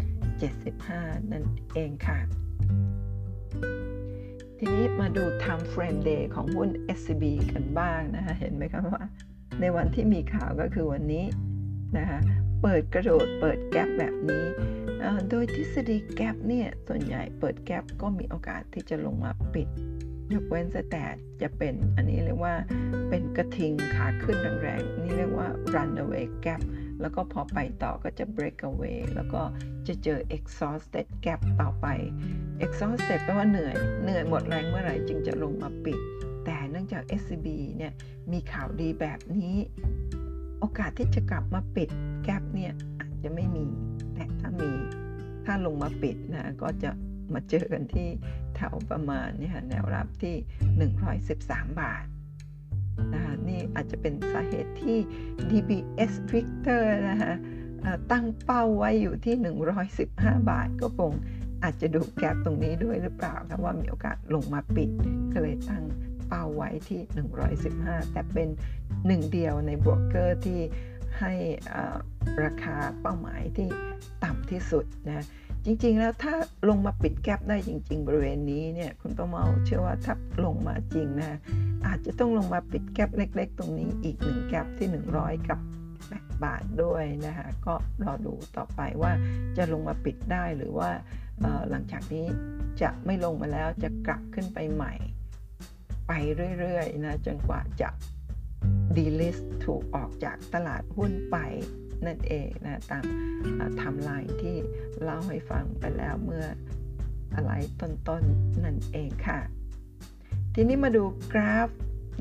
75 นั่นเองค่ะ ทีนี้มาดู time frame day ของหุ้น SCB กันบ้างนะคะเห็นไหมคะว่า ในวันที่มีข่าวก็คือวันนี้นะคะเปิดกระโดดเปิดแกลบแบบนี้ โดยทฤษฎีแกลบเนี่ย ส่วนใหญ่เปิดแกลบก็มีโอกาสที่จะลงมาปิด ยกเว้นแต่จะเป็นอันนี้เรียกว่าเป็นกระทิงขาขึ้นแรงๆนี่เรียกว่า runaway gap แล้วก็พอไปต่อก็จะ break away แล้วก็จะเจอ exhausted gap ต่อไป exhausted แปลว่าเหนื่อย เหนื่อยหมดแรงเมื่อไหร่จึงจะลงมาปิด แต่เนื่องจาก SCB เนี่ยมีข่าวดีแบบนี้ โอกาสที่จะกลับมาปิดแกลบเนี่ยอาจจะไม่มี แต่ถ้ามีถ้าลงมาปิดนะก็จะมาเจอกันที่แถวประมาณนี่ค่ะแนวรับที่ 113 บาท นะคะนี่อาจจะเป็นสาเหตุที่ DBS Victor นะคะตั้งเป้าไว้อยู่ที่ 115 บาท ก็คงอาจจะดูแกลบตรงนี้ด้วยหรือเปล่าคะว่ามีโอกาสลงมาปิดก็เลยตั้งเป้าไว้ที่ 115 แต่เป็นหนึ่งเดียวในบรกเกอร์ที่ให้ราคาเป้าหมายที่ต่ำที่สุดนะ จริง ๆ แล้วถ้าลงมาปิดแกลบได้จริง ๆ บริเวณนี้เนี่ยคุณประเมาเชื่อว่าถ้าลงมาจริงนะอาจจะต้องลงมาปิดแกลบเล็ก ๆ ตรงนี้อีกหนึ่งแกลบที่ 100 กับ8บาทด้วยนะคะก็รอดูต่อไปว่าจะลงมาปิดได้หรือว่าหลังจากนี้จะไม่ลงมาแล้วจะกลับขึ้นไปใหม่ ไปเรื่อยๆนะจนกว่าจะดีลิสถูกออกจากตลาดหุ้นไป นั่นเองนะตามทำลายที่เล่าให้ฟังไปแล้วเมื่ออะไรต้นๆนนั่นเองค่ะ ทีนี้มาดูกราฟ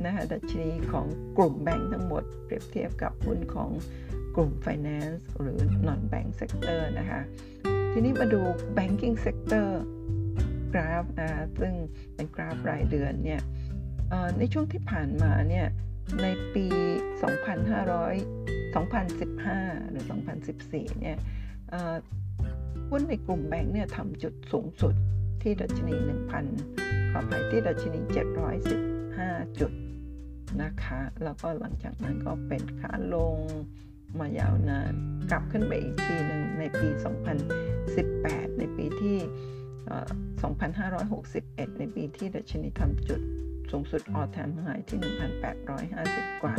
นะคะดัชนีของกลุ่มแบงค์ทั้งหมด เปรียบเทียบกับหุ้นของกลุ่ม Finance หรือ Non Bank Sector นะคะ ทีนี้มาดู Banking Sector กราฟนะซึ่งเป็นกราฟรายเดือนเนี่ยในช่วงที่ผ่านมาเนี่ย ในปี 2500 2015 หรือ 2014 เนี่ยหุ้นในกลุ่มแบงค์เนี่ยทำจุดสูงสุดที่ดัชนี 1,000 ขออภัยที่ดัชนี 715 จุดนะคะ แล้วก็หลังจากนั้นก็เป็นขาลงมายาวนาน กลับขึ้นไปอีกทีหนึ่งในปี 2018 ในปีที่ 2561 ในปีที่ดัชนีทำจุด สูงสุดออทมไฮที่ 1,850 กว่า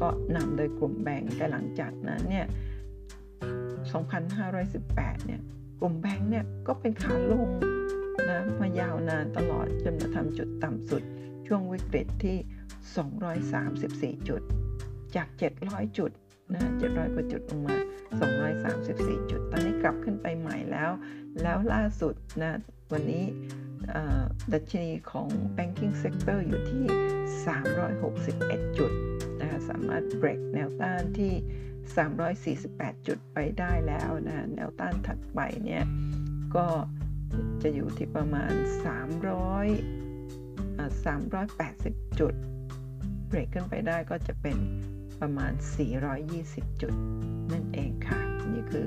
ก็นำโดยกลุ่มแบงก์แต่หลังจากนั้นเนี่ย 2,518 เนี่ย กลุ่มแบงก์เนี่ย ก็เป็นขาลงนะมายาวนานตลอดจนมาทำจุดต่ำสุด ช่วงวิกฤตที่ 234 จุด จาก 700 จุดนะ700 กว่าจุดลงมา 234 จุด ตอนนี้กลับขึ้นไปใหม่แล้ว แล้วล่าสุดนะ วันนี้ดัชนีของ banking sector อยู่ที่ 361 จุดนะคะสามารถ break แนวต้านที่ 348 จุดไปได้แล้วนะแนวต้านถัดไปเนี่ยก็จะอยู่ที่ประมาณ 300 380 จุด เบรกขึ้นไปได้ก็จะเป็นประมาณ 420 จุด นั่นเองค่ะ นี่คือ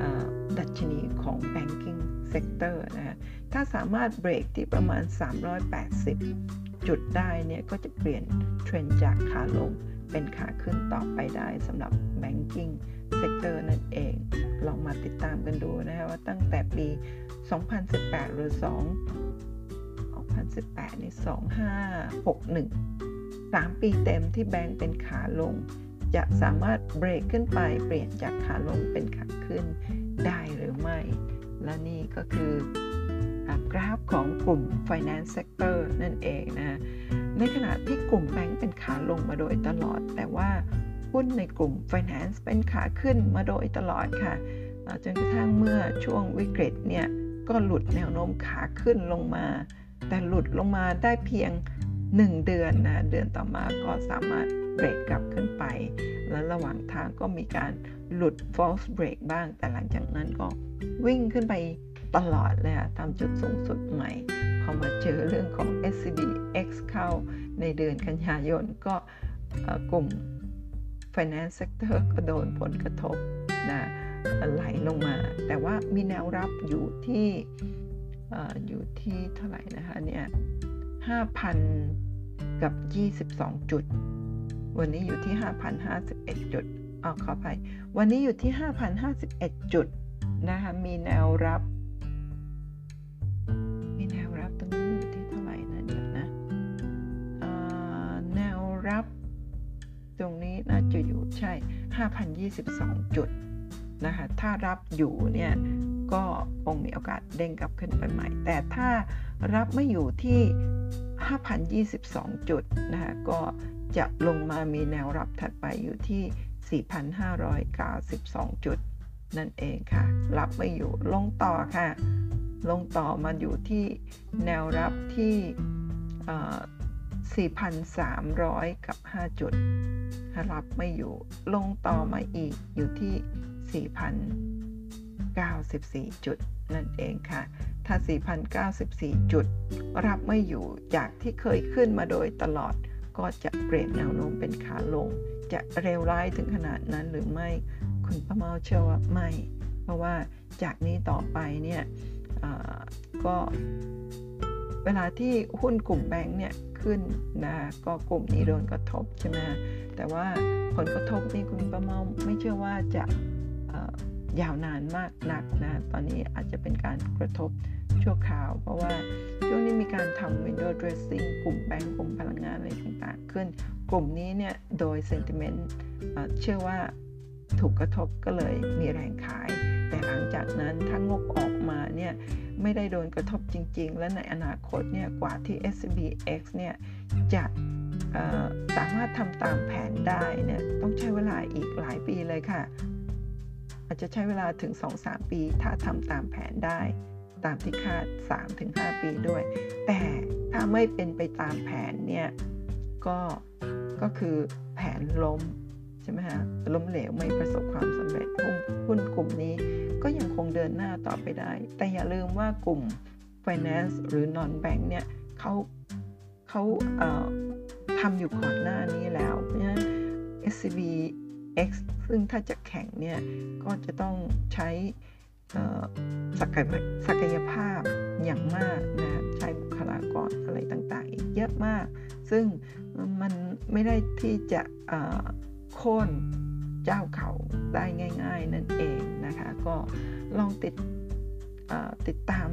อดัชนีของ banking sector นะ ถ้าสามารถเบรกที่ประมาณ 380 จุดได้เนี่ยก็จะเปลี่ยนเทรนจากขาลงเป็นขาขึ้นต่อไปได้สำหรับ banking sector นั่นเอง ลองมาติดตามกันดูนะคะว่าตั้งแต่ปี 2018 หรือ 2 2018 นี่ 2561 3 ปีเต็มที่แบงก์เป็นขาลง จะสามารถเบรกขึ้นไปเปลี่ยนจากขาลงเป็นขาขึ้นได้หรือไม่ และนี่ก็คือ กราฟของกลุ่ม finance sector นั่นเองนะในขณะที่กลุ่มแบงก์เป็นขาลงมาโดยตลอด แต่ว่าหุ้นในกลุ่ม finance เป็นขาขึ้นมาโดยตลอดค่ะจนกระทั่งเมื่อช่วงวิกฤตเนี่ยก็หลุดแนวโน้มขาขึ้นลงมา แต่หลุดลงมาได้เพียง 1 เดือนนะเดือนต่อมาก็สามารถเบรกกลับขึ้นไป แล้วระหว่างทางก็มีการหลุด false break บ้าง แต่หลังจากนั้นก็วิ่งขึ้นไป ตลอดเลยอะทำจุดสูงสุดใหม่ พอมาเจอเรื่องของ SCB X เข้าในเดือนกันยายนก็กลุ่ม finance sector ก็โดนผลกระทบนะไหลลงมา แต่ว่ามีแนวรับอยู่ที่อยู่ที่เท่าไหร่นะคะเนี่ย5,000 กับ 22 จุด วันนี้อยู่ที่ 5,051 จุดออขอไปวันนี้อยู่ที่ 5,051 จุดนะคะมีแนวรับ รับ ตรงนี้น่าจะอยู่ใช่ 5,022 จุดนะคะถ้ารับอยู่เนี่ยก็คงมีโอกาสเด้งกลับขึ้นไปใหม่ แต่ถ้ารับไม่อยู่ที่ 5,022 จุดนะคะก็จะลงมามีแนวรับถัดไปอยู่ที่ 4,592 จุด นั่นเองค่ะ รับไม่อยู่ลงต่อค่ะ ลงต่อมาอยู่ที่แนวรับที่ 4,300 กับ 5 จุดรับไม่อยู่ลงต่อมาอีกอยู่ที่ 4,094 จุด นั่นเองค่ะ ถ้า 4,094 จุด รับไม่อยู่จากที่เคยขึ้นมาโดยตลอด ก็จะเปลี่ยนแนวโน้มเป็นขาลง จะเร็วร้ายถึงขนาดนั้นหรือไม่ คุณประเมาเชื่อว่าไม่ เพราะว่าจากนี้ต่อไปเนี่ยก็เวลาที่หุ้นกลุ่มแบงค์เนี่ย ขึ้นนะก็กลุ่มนี้โดนกระทบใช่ไหมแต่ว่าผลกระทบนี่คุณประเมาไม่เชื่อว่าจะยาวนานมากนักนะตอนนี้อาจจะเป็นการกระทบชั่วคราว เพราะว่าช่วงนี้มีการทำ window dressing กลุ่มแบงก์กลุ่มพลังงานอะไรต่างๆ ขึ้น กลุ่มนี้เนี่ยโดย sentiment เชื่อว่าถูกกระทบก็เลยมีแรงขาย หลังจากนั้นถ้างบออกมาเนี่ยไม่ได้โดนกระทบจริง ๆ และในอนาคตเนี่ยกว่าที่ SBX เนี่ยจะสามารถทำตามแผนได้เนี่ยต้องใช้เวลาอีกหลายปีเลยค่ะ อาจจะใช้เวลาถึง 2-3 ปี ถ้าทำตามแผนได้ ตามที่คาด 3-5 ปีด้วย แต่ถ้าไม่เป็นไปตามแผนเนี่ยก็ก็คือแผนล้มใช่ไหมฮะล้มเหลวไม่ประสบความสำเร็จหุ้นกลุ่มนี้ ก็ยังคงเดินหน้าต่อไปได้ แต่อย่าลืมว่ากลุ่ม finance หรือ non bank เนี่ยเขาเขาเทำอยู่ก่อนหน้านี้แล้วเพราะฉะนั้น SCB X ซึ่งถ้าจะแข่งเนี่ย ก็จะต้องใช้ศักยศักยภาพอย่างมากนะใช้บุคลากรอะไรต่างๆ อีกเยอะมาก ซึ่งมันไม่ได้ที่จะโค่น เจ้าเขาได้ง่าย ๆ นั่นเองนะคะ ก็ลองติดติดตาม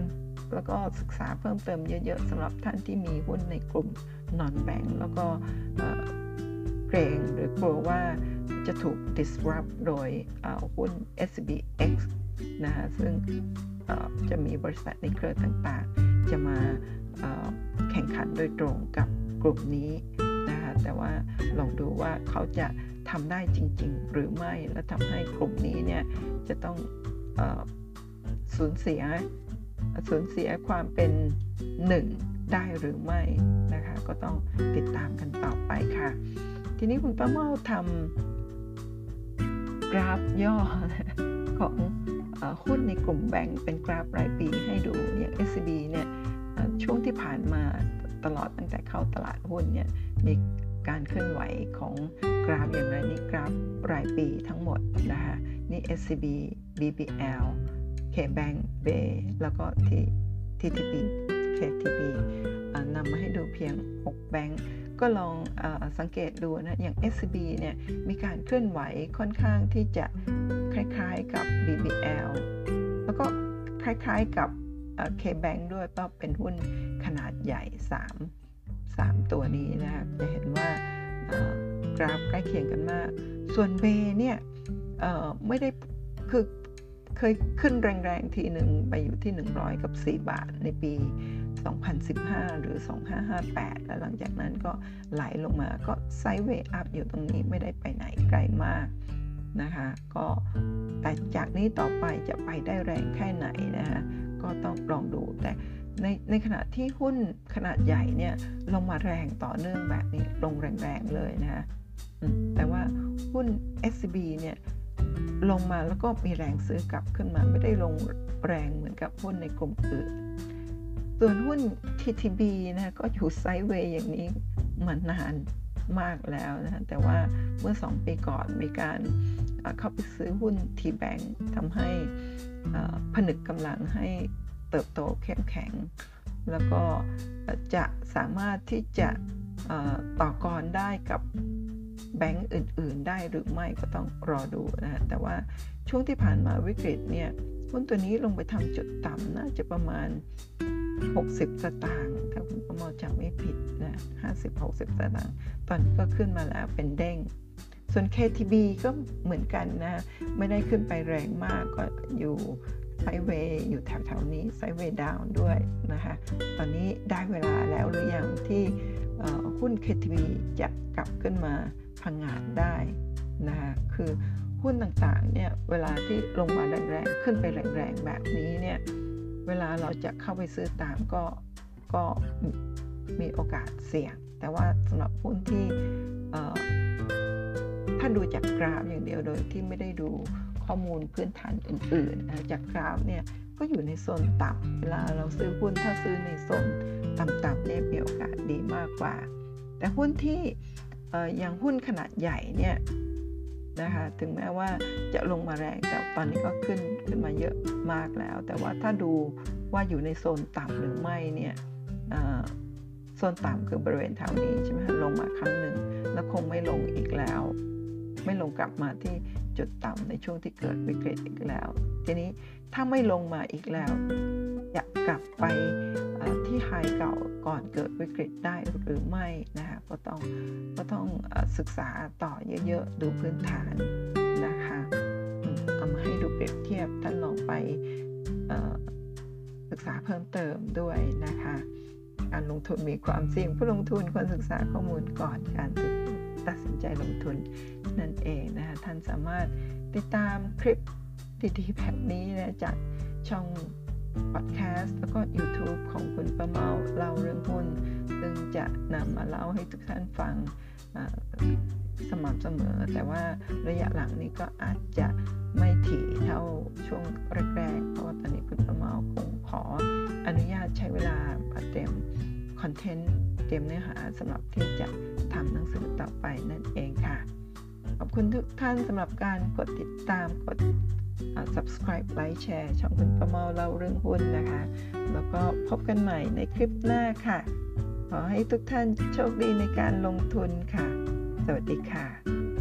แล้วก็ศึกษาเพิ่มเติมเยอะๆสำหรับท่านที่มีหุ้นในกลุ่มนอนแบงก์แล้วก็เกรงหรือกลัวว่าจะถูก disrupt โดยหุ้น SBX นะคะซึ่งจะมีบริษัทในเครือต่างๆ จะมาแข่งขันโดยตรงกับกลุ่มนี้นะคะแต่ว่าลองดูว่าเขาจะ ทำได้จริง ๆ หรือไม่ และทำให้กลุ่มนี้เนี่ยจะต้องอสูญเสียสูญเสียความเป็นหนึ่งได้หรือไม่นะคะ ก็ต้องติดตามกันต่อไปค่ะ ทีนี้คุณป้าเมาทำกราฟย่อของหุ้นในกลุ่มแบงก์เป็นกราฟรายปีให้ดูอย่าง SCB เนี่ยช่วงที่ผ่านมาตลอดตั้งแต่เข้าตลาดหุ้นเนี่ยมี การเคลื่อนไหวของกราฟอย่างไรนี่กราฟรายปีทั้งหมดนะคะนี่ SCB BBL KBank Bay แล้วก็ TTP KTP นำมาให้ดูเพียง 6 แบงก์ก็ลองอสังเกตดูนะ อย่าง SCB เนี่ยมีการเคลื่อนไหวค่อนข้างที่จะคล้ายๆกับ BBL แล้วก็คล้ายๆกับ KBank ด้วยก็เป็นหุ้นขนาดใหญ่ 3 3 ตัวนี้นะครับจะเห็นว่ากราฟใกล้เคียงกันมาก ส่วนเบเนี่ยไม่ได้คือเคยขึ้นแรงๆทีหนึ่งไปอยู่ที่ 100 กับ 4 บาทในปี 2015 หรือ 2558 แล้วหลังจากนั้นก็ไหลลงมาก็ไซด์เวย์อัพอยู่ตรงนี้ไม่ได้ไปไหนไกลมากนะคะก็แต่จากนี้ต่อไปจะไปได้แรงแค่ไหนนะคะก็ต้องลองดูแต่ ในในขณะที่หุ้นขนาดใหญ่เนี่ยลงมาแรงต่อเนื่องแบบนี้ลงแรงๆเลยนะคะแต่ว่าหุ้น SCB เนี่ยลงมาแล้วก็มีแรงซื้อกลับขึ้นมาไม่ได้ลงแรงเหมือนกับหุ้นในกลุ่มอื่นส่วนหุ้น TTB นะก็อยู่ไซด์เวย์อย่างนี้มานานมากแล้วนะแต่ว่าเมื่อ 2 ปีก่อนมีการเข้าไปซื้อหุ้น T-Bank ทำให้ผนึกกำลังให้ เติบโตเข้มแข็ง แล้วก็จะสามารถที่จะต่อกรได้กับแบงก์อื่น ๆ ได้หรือไม่ก็ต้องรอดูนะแต่ว่าช่วงที่ผ่านมาวิกฤตเนี่ยหุ้นตัวนี้ลงไปทำจุดต่ำนะจะประมาณ 60 สตางค์ถ้าคุณประมอจำไม่ผิดนะ50-60 สตางค์ตอนนี้ก็ขึ้นมาแล้วเป็นเด้ง ส่วน KTB ก็เหมือนกันนะ ไม่ได้ขึ้นไปแรงมากก็อยู่ ไซเวย์อยู่แถวๆนี้ไซเวย์ดาวด้วยนะคะตอนนี้ได้เวลาแล้วหรือยังที่หุ้น KTB จะกลับขึ้นมาพังงานได้นะคะคือหุ้นต่างๆเนี่ยเวลาที่ลงมาแรงๆขึ้นไปแรงๆแบบนี้เนี่ยเวลาเราจะเข้าไปซื้อตามก็ก็มีโอกาสเสี่ยง แต่ว่าสำหรับหุ้นที่ถ้าดูจากกราฟอย่างเดียวโดยที่ไม่ได้ดู ข้อมูลพื้นฐานอื่นๆ จากกราฟเนี่ยก็อยู่ในโซนต่ำเวลาเราซื้อหุ้นถ้าซื้อในโซนต่ำๆเนี่ยมีโอกาสดีมากกว่า แต่หุ้นที่อย่างหุ้นขนาดใหญ่เนี่ยนะคะถึงแม้ว่าจะลงมาแรงแต่ตอนนี้ก็ขึ้นขึ้นมาเยอะมากแล้ว แต่ว่าถ้าดูว่าอยู่ในโซนต่ำหรือไม่เนี่ยโซนต่ำคือบริเวณแถวนี้ใช่ไหมลงมาครั้งหนึ่งแล้วคงไม่ลงอีกแล้ว ไม่ลงกลับมาที่ จุดต่ำในช่วงที่เกิดวิกฤตอีกแล้ว ทีนี้ถ้าไม่ลงมาอีกแล้วจะกลับไปที่ไฮเก่าก่อนเกิดวิกฤตได้หรือไม่นะคะก็ต้องก็ต้องศึกษาต่อเยอะๆ ดูพื้นฐานนะคะเอามาให้ดูเปรียบเทียบท่านลองไปศึกษาเพิ่มเติมด้วยนะคะ การลงทุนมีความเสี่ยงผู้ลงทุนควรศึกษาข้อมูลก่อนการตัด ตัดสินใจลงทุนนั่นเองนะคะท่านสามารถติดตามคลิปดีๆแบบนี้นะจากช่องพอดแคสต์แล้วก็ YouTube ของคุณประเมาเล่าเรื่องหุ้น ซึ่งจะนำมาเล่าให้ทุกท่านฟังสม่ำเสมอ แต่ว่าระยะหลังนี้ก็อาจจะไม่ถี่เท่าช่วงแรกๆ เพราะว่าตอนนี้คุณประเมาคงขออนุญาตใช้เวลาเตรียมคอนเทนต์ เตรียมเนื้อหาสำหรับที่จะทำหนังสือต่อไปนั่นเองค่ะ ขอบคุณทุกท่านสำหรับการกดติดตามกด subscribe ไลค์แชร์ช่องคุณประเมาเล่าเรื่องหุ้นนะคะ แล้วก็พบกันใหม่ในคลิปหน้าค่ะ ขอให้ทุกท่านโชคดีในการลงทุนค่ะ สวัสดีค่ะ